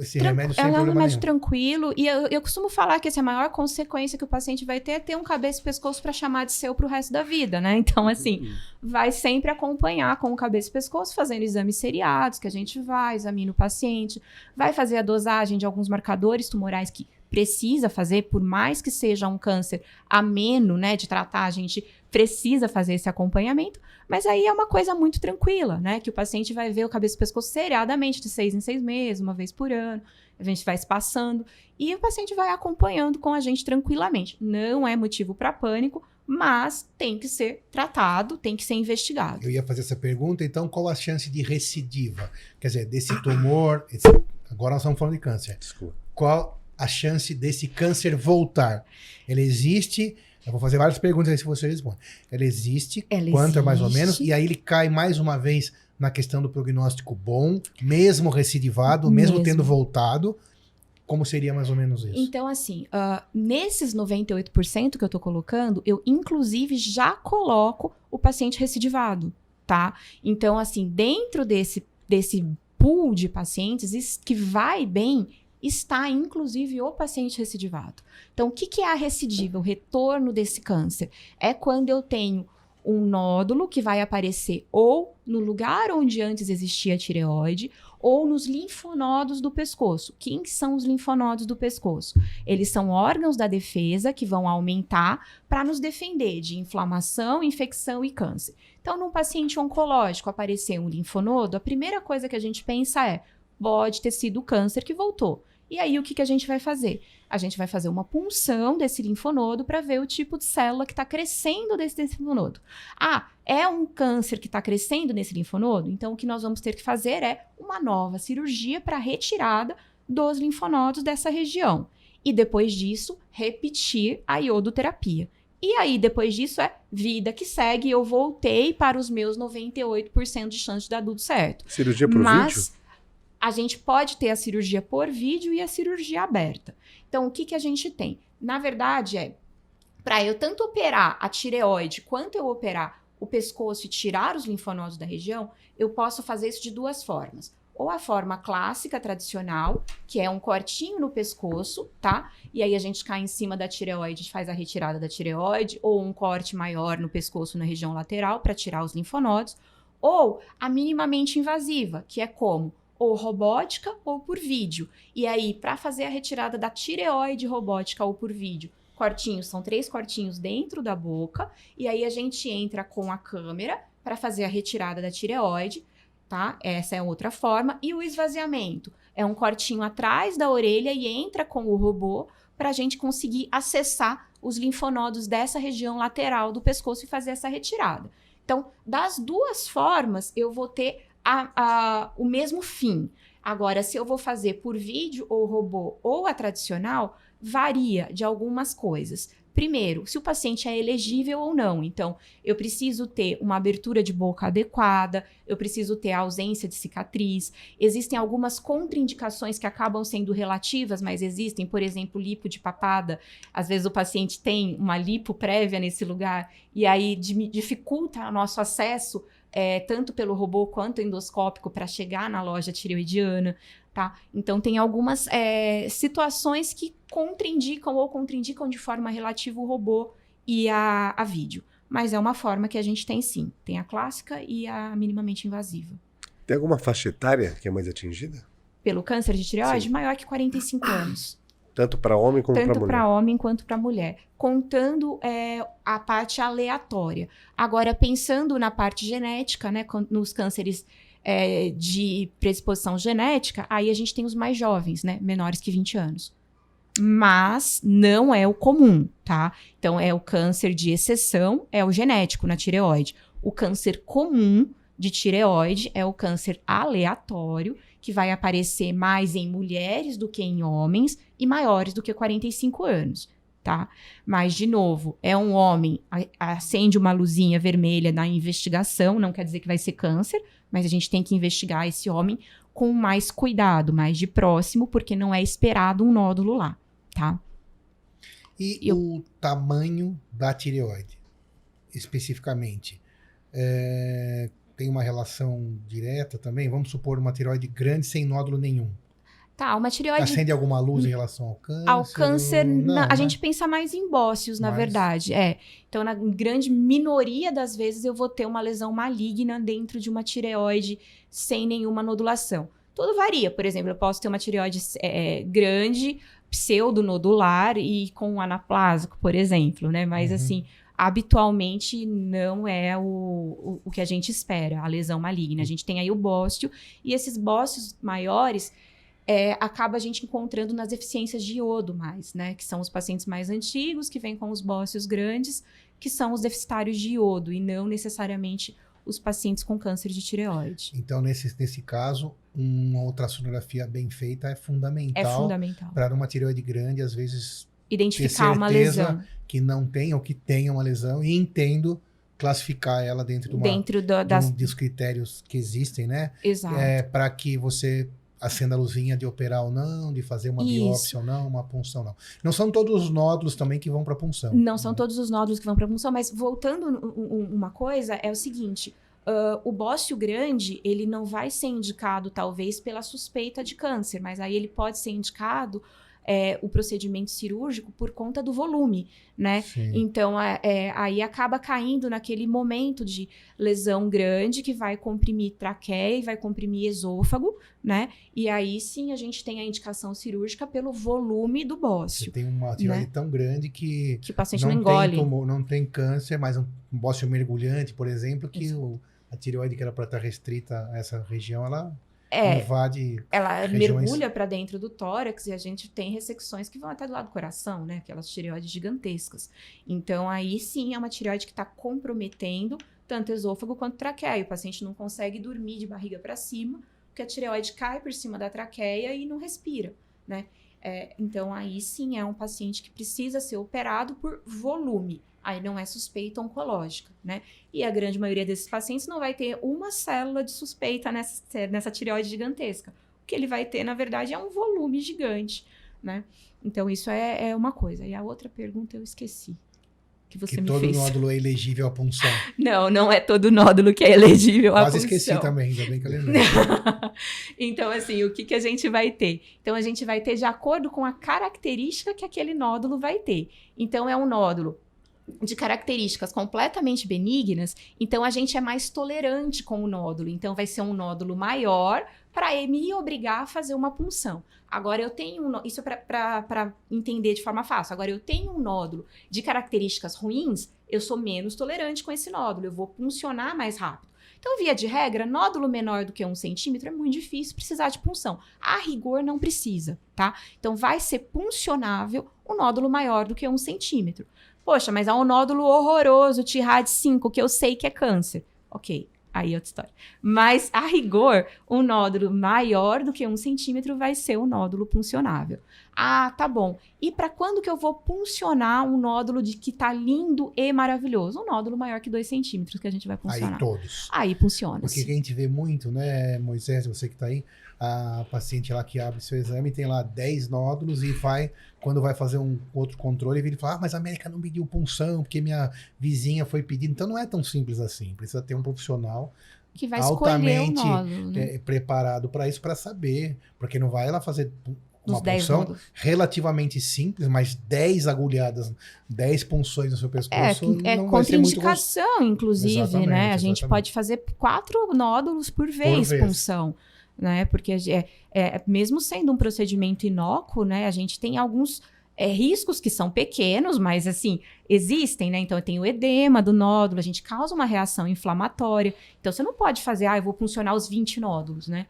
esse Tran- remédio sem Ela é um remédio nenhum. tranquilo. E eu, eu costumo falar que essa é a maior consequência que o paciente vai ter é ter um cabeça e pescoço para chamar de seu pro resto da vida, né? Então, assim, vai sempre acompanhar com o cabeça e pescoço, fazendo exames seriados, que a gente vai, examina o paciente, vai fazer a dosagem de alguns marcadores tumorais que precisa fazer, por mais que seja um câncer ameno, né, de tratar, a gente precisa fazer esse acompanhamento, mas aí é uma coisa muito tranquila, né, que o paciente vai ver o cabeça e pescoço seriadamente de seis em seis meses, uma vez por ano, a gente vai se passando, e o paciente vai acompanhando com a gente tranquilamente. Não é motivo para pânico, mas tem que ser tratado, tem que ser investigado. Eu ia fazer essa pergunta, então qual a chance de recidiva? Quer dizer, desse tumor, esse- agora nós estamos falando de câncer. Desculpa. Qual a chance desse câncer voltar? Ele existe, eu vou fazer várias perguntas aí se você responde. Ele existe, Ela quanto é mais ou existe. menos, e aí ele cai mais uma vez na questão do prognóstico bom, mesmo recidivado, mesmo, Mesmo. tendo voltado, como seria mais ou menos isso? Então, assim, ah, nesses 98% que eu tô colocando, eu inclusive já coloco o paciente recidivado, tá? Então, assim, dentro desse, desse pool de pacientes que vai bem, está inclusive o paciente recidivado. Então, o que, que é a recidiva, o retorno desse câncer? É quando eu tenho um nódulo que vai aparecer ou no lugar onde antes existia a tireoide, ou nos linfonodos do pescoço. Quem são os linfonodos do pescoço? Eles são órgãos da defesa que vão aumentar para nos defender de inflamação, infecção e câncer. Então, num paciente oncológico aparecer um linfonodo, a primeira coisa que a gente pensa é: pode ter sido o câncer que voltou. E aí, o que, que a gente vai fazer? A gente vai fazer uma punção desse linfonodo para ver o tipo de célula que está crescendo desse, linfonodo. Ah, é um câncer que está crescendo nesse linfonodo? Então, o que nós vamos ter que fazer é uma nova cirurgia para retirada dos linfonodos dessa região. E depois disso, repetir a iodoterapia. E aí, depois disso, é vida que segue. Eu voltei para os meus 98% de chance de dar tudo certo. Cirurgia por Mas vídeo? A gente pode ter a cirurgia por vídeo e a cirurgia aberta. Então, o que, que a gente tem? Na verdade, é para eu tanto operar a tireoide quanto eu operar o pescoço e tirar os linfonodos da região, eu posso fazer isso de duas formas. Ou a forma clássica, tradicional, que é um cortinho no pescoço, tá? E aí a gente cai em cima da tireoide, faz a retirada da tireoide, ou um corte maior no pescoço na região lateral para tirar os linfonodos, ou a minimamente invasiva, que é como ou robótica ou por vídeo. E aí, para fazer a retirada da tireoide robótica ou por vídeo, cortinhos, são três cortinhos dentro da boca, e aí a gente entra com a câmera para fazer a retirada da tireoide, tá? Essa é outra forma. E o esvaziamento é um cortinho atrás da orelha e entra com o robô para a gente conseguir acessar os linfonodos dessa região lateral do pescoço e fazer essa retirada. Então, das duas formas, eu vou ter a- a- o mesmo fim. Agora, se eu vou fazer por vídeo ou robô ou a tradicional, varia de algumas coisas. Primeiro, se o paciente é elegível ou não. Então, eu preciso ter uma abertura de boca adequada, eu preciso ter a ausência de cicatriz. Existem algumas contraindicações que acabam sendo relativas, mas existem, por exemplo, lipo de papada. Às vezes o paciente tem uma lipo prévia nesse lugar e aí dificulta o nosso acesso é, tanto pelo robô quanto endoscópico para chegar na loja tireoidiana, tá? Então tem algumas é, situações que contraindicam ou contraindicam de forma relativa o robô e a, a vídeo. Mas é uma forma que a gente tem sim. Tem a clássica e a minimamente invasiva. Tem alguma faixa etária que é mais atingida? Pelo câncer de tireoide, Sim. maior que 45 anos. Tanto para homem como para tanto mulher. para homem quanto para mulher, contando é, a parte aleatória. Agora, pensando na parte genética, né, nos cânceres é, de predisposição genética, aí a gente tem os mais jovens, né, menores que 20 anos. Mas não é o comum, tá? Então, é o câncer de exceção, é o genético na tireoide. O câncer comum de tireoide é o câncer aleatório, que vai aparecer mais em mulheres do que em homens e maiores do que 45 anos, tá? Mas, de novo, é um homem, acende uma luzinha vermelha na investigação, não quer dizer que vai ser câncer, mas a gente tem que investigar esse homem com mais cuidado, mais de próximo, porque não é esperado um nódulo lá, tá? E Eu- o tamanho da tireoide, especificamente, é, tem uma relação direta também? Vamos supor uma tireoide grande sem nódulo nenhum. Tá, uma tireoide Acende alguma luz em relação ao câncer? Ao câncer, Não, na- a né? gente pensa mais em bócios, na verdade. É. Então, na grande minoria das vezes, eu vou ter uma lesão maligna dentro de uma tireoide sem nenhuma nodulação. Tudo varia. Por exemplo, eu posso ter uma tireoide é, grande, pseudonodular e com um anaplásico, por exemplo, né? Mas, Uhum. assim, habitualmente não é o, o, o que a gente espera, a lesão maligna. A gente tem aí o bócio, e esses bócios maiores é, acaba a gente encontrando nas deficiências de iodo mais, né? Que são os pacientes mais antigos, que vêm com os bócios grandes, que são os deficitários de iodo, e não necessariamente os pacientes com câncer de tireoide. Então, nesse, nesse caso, uma ultrassonografia bem feita é É fundamental fundamental. para uma tireoide grande, às vezes Identificar uma certeza lesão que não tem ou que tenha uma lesão e entendo classificar ela dentro de, uma, dentro de das. um dos critérios que existem, né? Exato. É, para que você acenda a luzinha de operar ou não, de fazer uma Isso. biópsia ou não, uma punção ou não. Não são todos os nódulos também que vão para punção. Não são né? todos os nódulos que vão para punção, mas voltando um- um- uma coisa, é o seguinte: ah, o bócio grande, ele não vai ser indicado, talvez, pela suspeita de câncer, mas aí ele pode ser indicado é, o procedimento cirúrgico por conta do volume, né? Sim. Então, é, é, aí acaba caindo naquele momento de lesão grande que vai comprimir traqueia e vai comprimir esôfago, né? E aí sim a gente tem a indicação cirúrgica pelo volume do Você bócio, tem uma tireoide né? tão grande que que o paciente não, não, engole. tem tumor, não tem câncer, mas um bócio mergulhante, por exemplo, que o- a tireoide que era para estar restrita a essa região, ela É, invade. ela regiões- mergulha para dentro do tórax e a gente tem ressecções que vão até do lado do coração, né? Aquelas tireoides gigantescas. Então, aí sim é uma tireoide que está comprometendo tanto esôfago quanto traqueia. O paciente não consegue dormir de barriga para cima, porque a tireoide cai por cima da traqueia e não respira, né? É, então, aí sim é um paciente que precisa ser operado por volume. Aí não é suspeita oncológica, né? E a grande maioria desses pacientes não vai ter uma célula de suspeita nessa, nessa tireoide gigantesca. O que ele vai ter, na verdade, é um volume gigante, né? Então, isso é, é uma coisa. E a outra pergunta eu esqueci. Que você que me todo fez. nódulo é elegível à punção. Não, não é todo nódulo que é elegível à Quase esqueci punção. também, ainda bem que eu lembrei. então, assim, o que, que a gente vai ter? Então, a gente vai ter de acordo com a característica que aquele nódulo vai ter. Então, é um nódulo de características completamente benignas, então a gente é mais tolerante com o nódulo. Então, vai ser um nódulo maior para me obrigar a fazer uma punção. Agora, eu tenho um isso é para entender de forma fácil. Agora, eu tenho um nódulo de características ruins, eu sou menos tolerante com esse nódulo, eu vou puncionar mais rápido. Então, via de regra, nódulo menor do que um centímetro é muito difícil precisar de punção. A rigor, não precisa, tá? Então, vai ser puncionável um nódulo maior do que um centímetro. Poxa, mas há um nódulo horroroso, TIRAD 5, que eu sei que é câncer. Ok, aí é outra história. Mas, a rigor, um nódulo maior do que um centímetro vai ser um nódulo puncionável. Ah, tá bom. E para quando que eu vou puncionar um nódulo de que tá lindo e maravilhoso? Um nódulo maior que 2 centímetros que a gente vai Aí puncionar. todos. Aí funciona. Porque a gente vê muito, né, Moisés, você que tá aí, a paciente lá que abre seu exame tem lá 10 nódulos e vai, quando vai fazer um outro controle, ele fala, ah, mas a América não pediu punção, porque minha vizinha foi pedir. Então não é tão simples assim. Precisa ter um profissional que vai altamente, nódulo. Né? é, preparado para isso, para saber. Porque não vai ela fazer uma 10 punção relativamente simples, mas 10 agulhadas, 10 punções no seu É, pescoço é vai ser muito contraindicação, inclusive, Exatamente, né? A gente exatamente. pode fazer quatro nódulos por vez, vez. punção, né? Porque é, é- mesmo sendo um procedimento inócuo, né? A gente tem alguns é, riscos que são pequenos, mas assim, existem, né? Então tem o edema do nódulo, a gente causa uma reação inflamatória. Então você não pode fazer, ah, eu vou puncionar os 20 nódulos, né?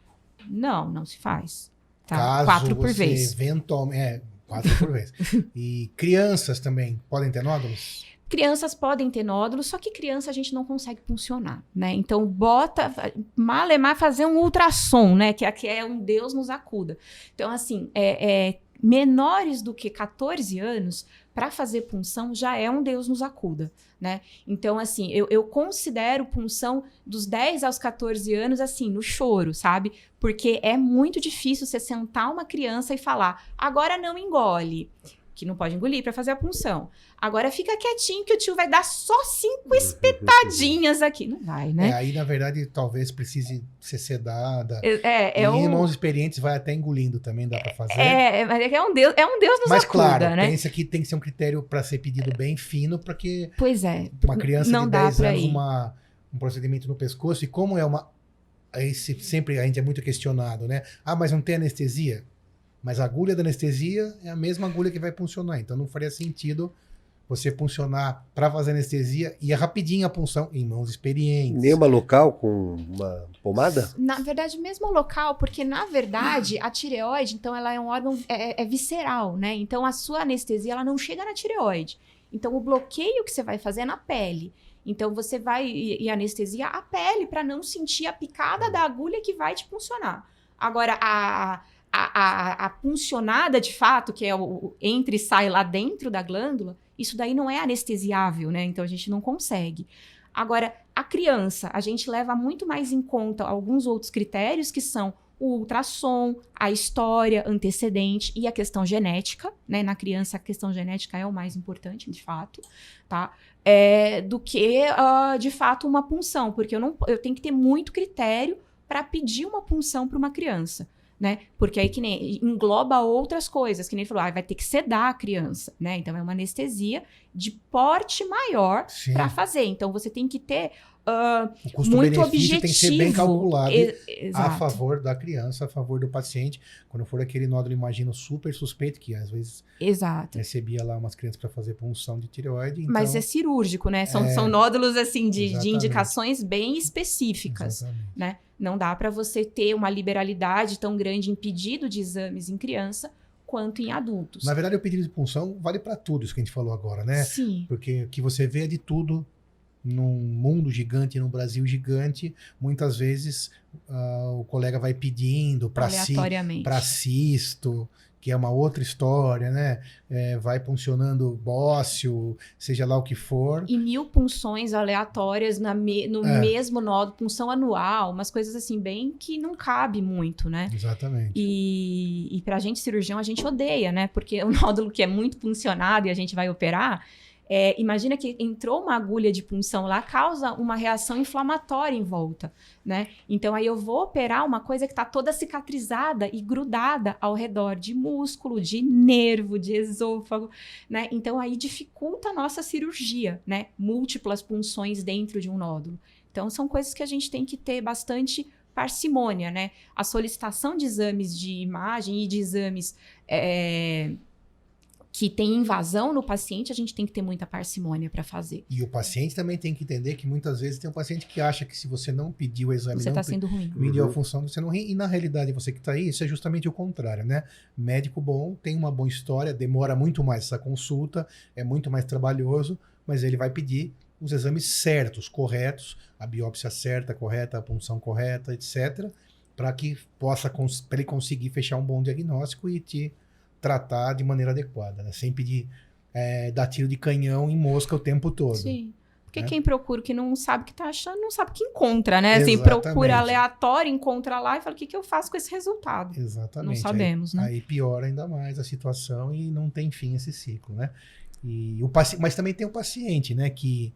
Não, não se faz. Tá? Caso Quatro por vez. Eventualmente, é, quatro por vez. E crianças também podem ter nódulos? Crianças podem ter nódulos, só que criança a gente não consegue funcionar, né? Então bota, malemar fazer um ultrassom, né? Que aqui é um Deus nos acuda. Então assim, é, é, menores do que 14 anos para fazer punção já é um Deus nos acuda, né? Então assim, eu, eu considero punção dos 10 aos 14 anos assim no choro, sabe? Porque é muito difícil você sentar uma criança e falar, agora não engole. Que não pode engolir para fazer a punção. Agora fica quietinho que o tio vai dar só cinco espetadinhas aqui. Não vai, É, né? aí, na verdade, talvez precise ser sedada. É, é, e é um. mãos experientes vai até engolindo também, dá pra fazer. É, é, mas é é um Deus, é um Deus nos Mas acuda, claro, né? pensa que tem que ser um critério para ser pedido bem fino, porque Pois é. uma criança não de dá 10 pra anos, uma, um procedimento no pescoço, e como é uma. Aí se- sempre a gente é muito questionado, né? Ah, mas não tem anestesia? Mas a agulha da anestesia é a mesma agulha que vai funcionar. Então não faria sentido você funcionar para fazer anestesia e é rapidinho a punção em mãos experientes. Nenhuma local com uma pomada? Na verdade, mesmo local, porque na verdade a tireoide, então, ela é um órgão é, é visceral, né? Então a sua anestesia ela não chega na tireoide. Então o bloqueio que você vai fazer é na pele. Então você vai e, e anestesia a pele para não sentir a picada da agulha que vai te puncionar. Agora a a, a, a puncionada de fato, que é o, entra e sai lá dentro da glândula, isso daí não é anestesiável, né? Então a gente não consegue. Agora, a criança, a gente leva muito mais em conta alguns outros critérios que são o ultrassom, a história antecedente e a questão genética, né? Na criança, a questão genética é o mais importante, de fato, tá? É, do que, ah, de fato, uma punção, porque eu, não, eu tenho que ter muito critério para pedir uma punção para uma criança. Né? Porque aí que nem engloba outras coisas, que nem falou, ah, vai ter que sedar a criança, né? Então é uma anestesia de porte maior para fazer. Então você tem que ter O muito objetivo. tem que ser bem calculado E- a favor da criança, a favor do paciente. Quando for aquele nódulo, imagino, super suspeito, que às vezes Exato. recebia lá umas crianças para fazer punção de tireoide. Então, Mas é cirúrgico, né? São, É. são nódulos assim de, de indicações bem específicas, Exatamente. né? Não dá para você ter uma liberalidade tão grande em pedido de exames em criança quanto em adultos. Na verdade, o pedido de punção vale para tudo isso que a gente falou agora, né? Sim. Porque o que você vê é de tudo num mundo gigante, num Brasil gigante. Muitas vezes ah, o colega vai pedindo para si, para cisto, que é uma outra história, né? É, vai funcionando bócio, seja lá o que for. E mil punções aleatórias na me- no É. mesmo nódulo, punção anual, umas coisas assim, bem que não cabe muito, né? Exatamente. E, e pra gente cirurgião, a gente odeia, né? Porque o nódulo que é muito puncionado e a gente vai operar, é, imagina que entrou uma agulha de punção lá, causa uma reação inflamatória em volta, né? Então aí eu vou operar uma coisa que tá toda cicatrizada e grudada ao redor de músculo, de nervo, de esôfago, né? Então aí dificulta a nossa cirurgia, né? Múltiplas punções dentro de um nódulo. Então são coisas que a gente tem que ter bastante parcimônia, né? A solicitação de exames de imagem e de exames é, que tem invasão no paciente, a gente tem que ter muita parcimônia para fazer. E o paciente também tem que entender que muitas vezes tem um paciente que acha que se você não pediu o exame, Você não está sendo ruim. mediu a Uhum. função, você não ri. E na realidade, você que está aí, isso é justamente o contrário, né? Médico bom tem uma boa história, demora muito mais essa consulta, é muito mais trabalhoso, mas ele vai pedir os exames certos, corretos, a biópsia certa, correta, a punção correta, etc., para que possa pra ele conseguir fechar um bom diagnóstico e te tratar de maneira adequada, né? Sem pedir é, dar tiro de canhão em mosca o tempo todo. Sim. Porque né? quem procura que não sabe o que tá achando, não sabe o que encontra, né? Assim, Exatamente. procura aleatório, encontra lá e fala: o que, que eu faço com esse resultado? Exatamente. Não Aí- sabemos, né? Aí piora ainda mais a situação e não tem fim esse ciclo, né? E o paci... Mas também tem o paciente, né? Que,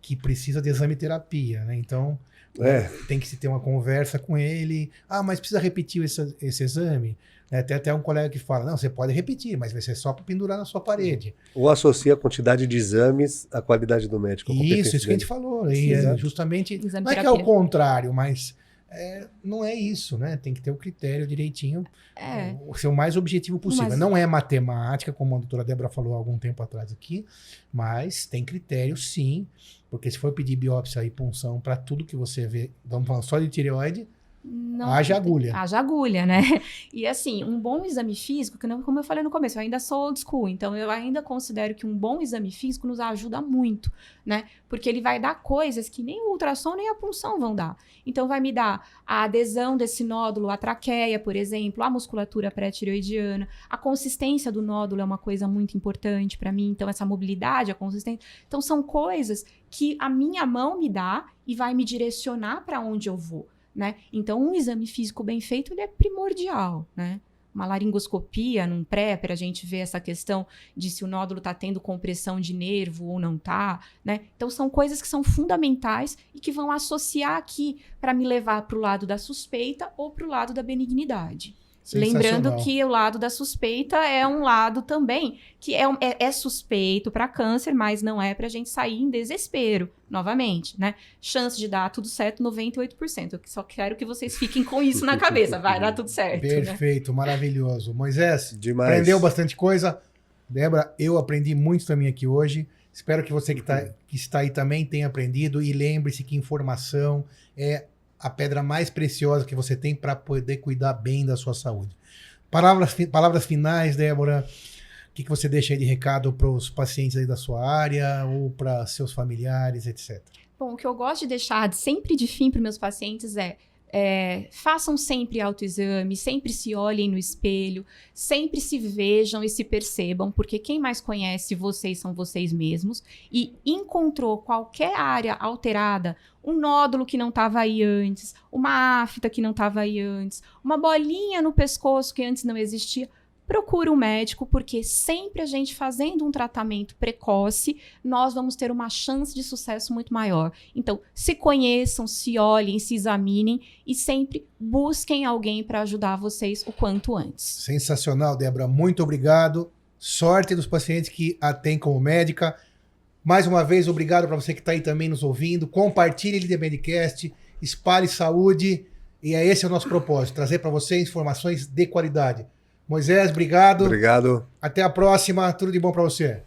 que precisa de exame terapia, né? Então, É, tem que se ter uma conversa com ele. Ah, mas precisa repetir esse, esse exame? É, tem até um colega que fala: não, você pode repetir, mas vai ser só para pendurar na sua parede. ou associa a quantidade de exames à qualidade do médico. Isso, isso que a gente falou. E Sim, é justamente. Exame Não é que é o contrário, mas é, não é isso, né? Tem que ter o critério direitinho, É. o ser o mais objetivo possível. Mas- Não é matemática, como a doutora Débora falou há algum tempo atrás aqui, mas tem critério sim, porque se for pedir biópsia e punção para tudo que você vê, vamos falar só de tireoide, Não, Haja agulha. Haja agulha, né? E assim, um bom exame físico, que não- como eu falei no começo, eu ainda sou old school, então eu ainda considero que um bom exame físico nos ajuda muito, né? Porque ele vai dar coisas que nem o ultrassom nem a punção vão dar. Então vai me dar a adesão desse nódulo à traqueia, por exemplo, a musculatura pré-tireoidiana, a consistência do nódulo é uma coisa muito importante para mim, então essa mobilidade, a consistência. Então são coisas que a minha mão me dá e vai me direcionar para onde eu vou né? Então, um exame físico bem feito ele é primordial, né? Uma laringoscopia num pré, para a gente ver essa questão de se o nódulo está tendo compressão de nervo ou não tá, né? Então, são coisas que são fundamentais e que vão associar aqui para me levar para o lado da suspeita ou para o lado da benignidade. Lembrando que o lado da suspeita é um lado também que é, um- é- é suspeito para câncer, mas não é para a gente sair em desespero, novamente, né? Chance de dar tudo certo, 98%. Eu só quero que vocês fiquem com isso na cabeça. Vai dar tudo certo. né? Perfeito, maravilhoso. Moisés, Demais. aprendeu bastante coisa. Débora, eu aprendi muito também aqui hoje. Espero que você que, tá, que está aí também tenha aprendido. E lembre-se que informação é a pedra mais preciosa que você tem para poder cuidar bem da sua saúde. Palavras, palavras finais, Débora. O que, que você deixa aí de recado para os pacientes aí da sua área ou para seus familiares, etc. Bom, o que eu gosto de deixar de- sempre de fim para meus pacientes é, é, façam sempre autoexame, sempre se olhem no espelho, sempre se vejam e se percebam, porque quem mais conhece vocês são vocês mesmos. E encontrou qualquer área alterada, um nódulo que não estava aí antes, uma afta que não estava aí antes, uma bolinha no pescoço que antes não existia. Procura um médico, porque sempre a gente fazendo um tratamento precoce, nós vamos ter uma chance de sucesso muito maior. Então, se conheçam, se olhem, se examinem e sempre busquem alguém para ajudar vocês o quanto antes. Sensacional, Débora. Muito obrigado. Sorte dos pacientes que a têm como médica. Mais uma vez, obrigado para você que está aí também nos ouvindo. Compartilhe de Medcast, espalhe saúde. E é esse o nosso propósito, trazer para você informações de qualidade. Moisés, obrigado. Obrigado. Até a próxima. Tudo de bom para você.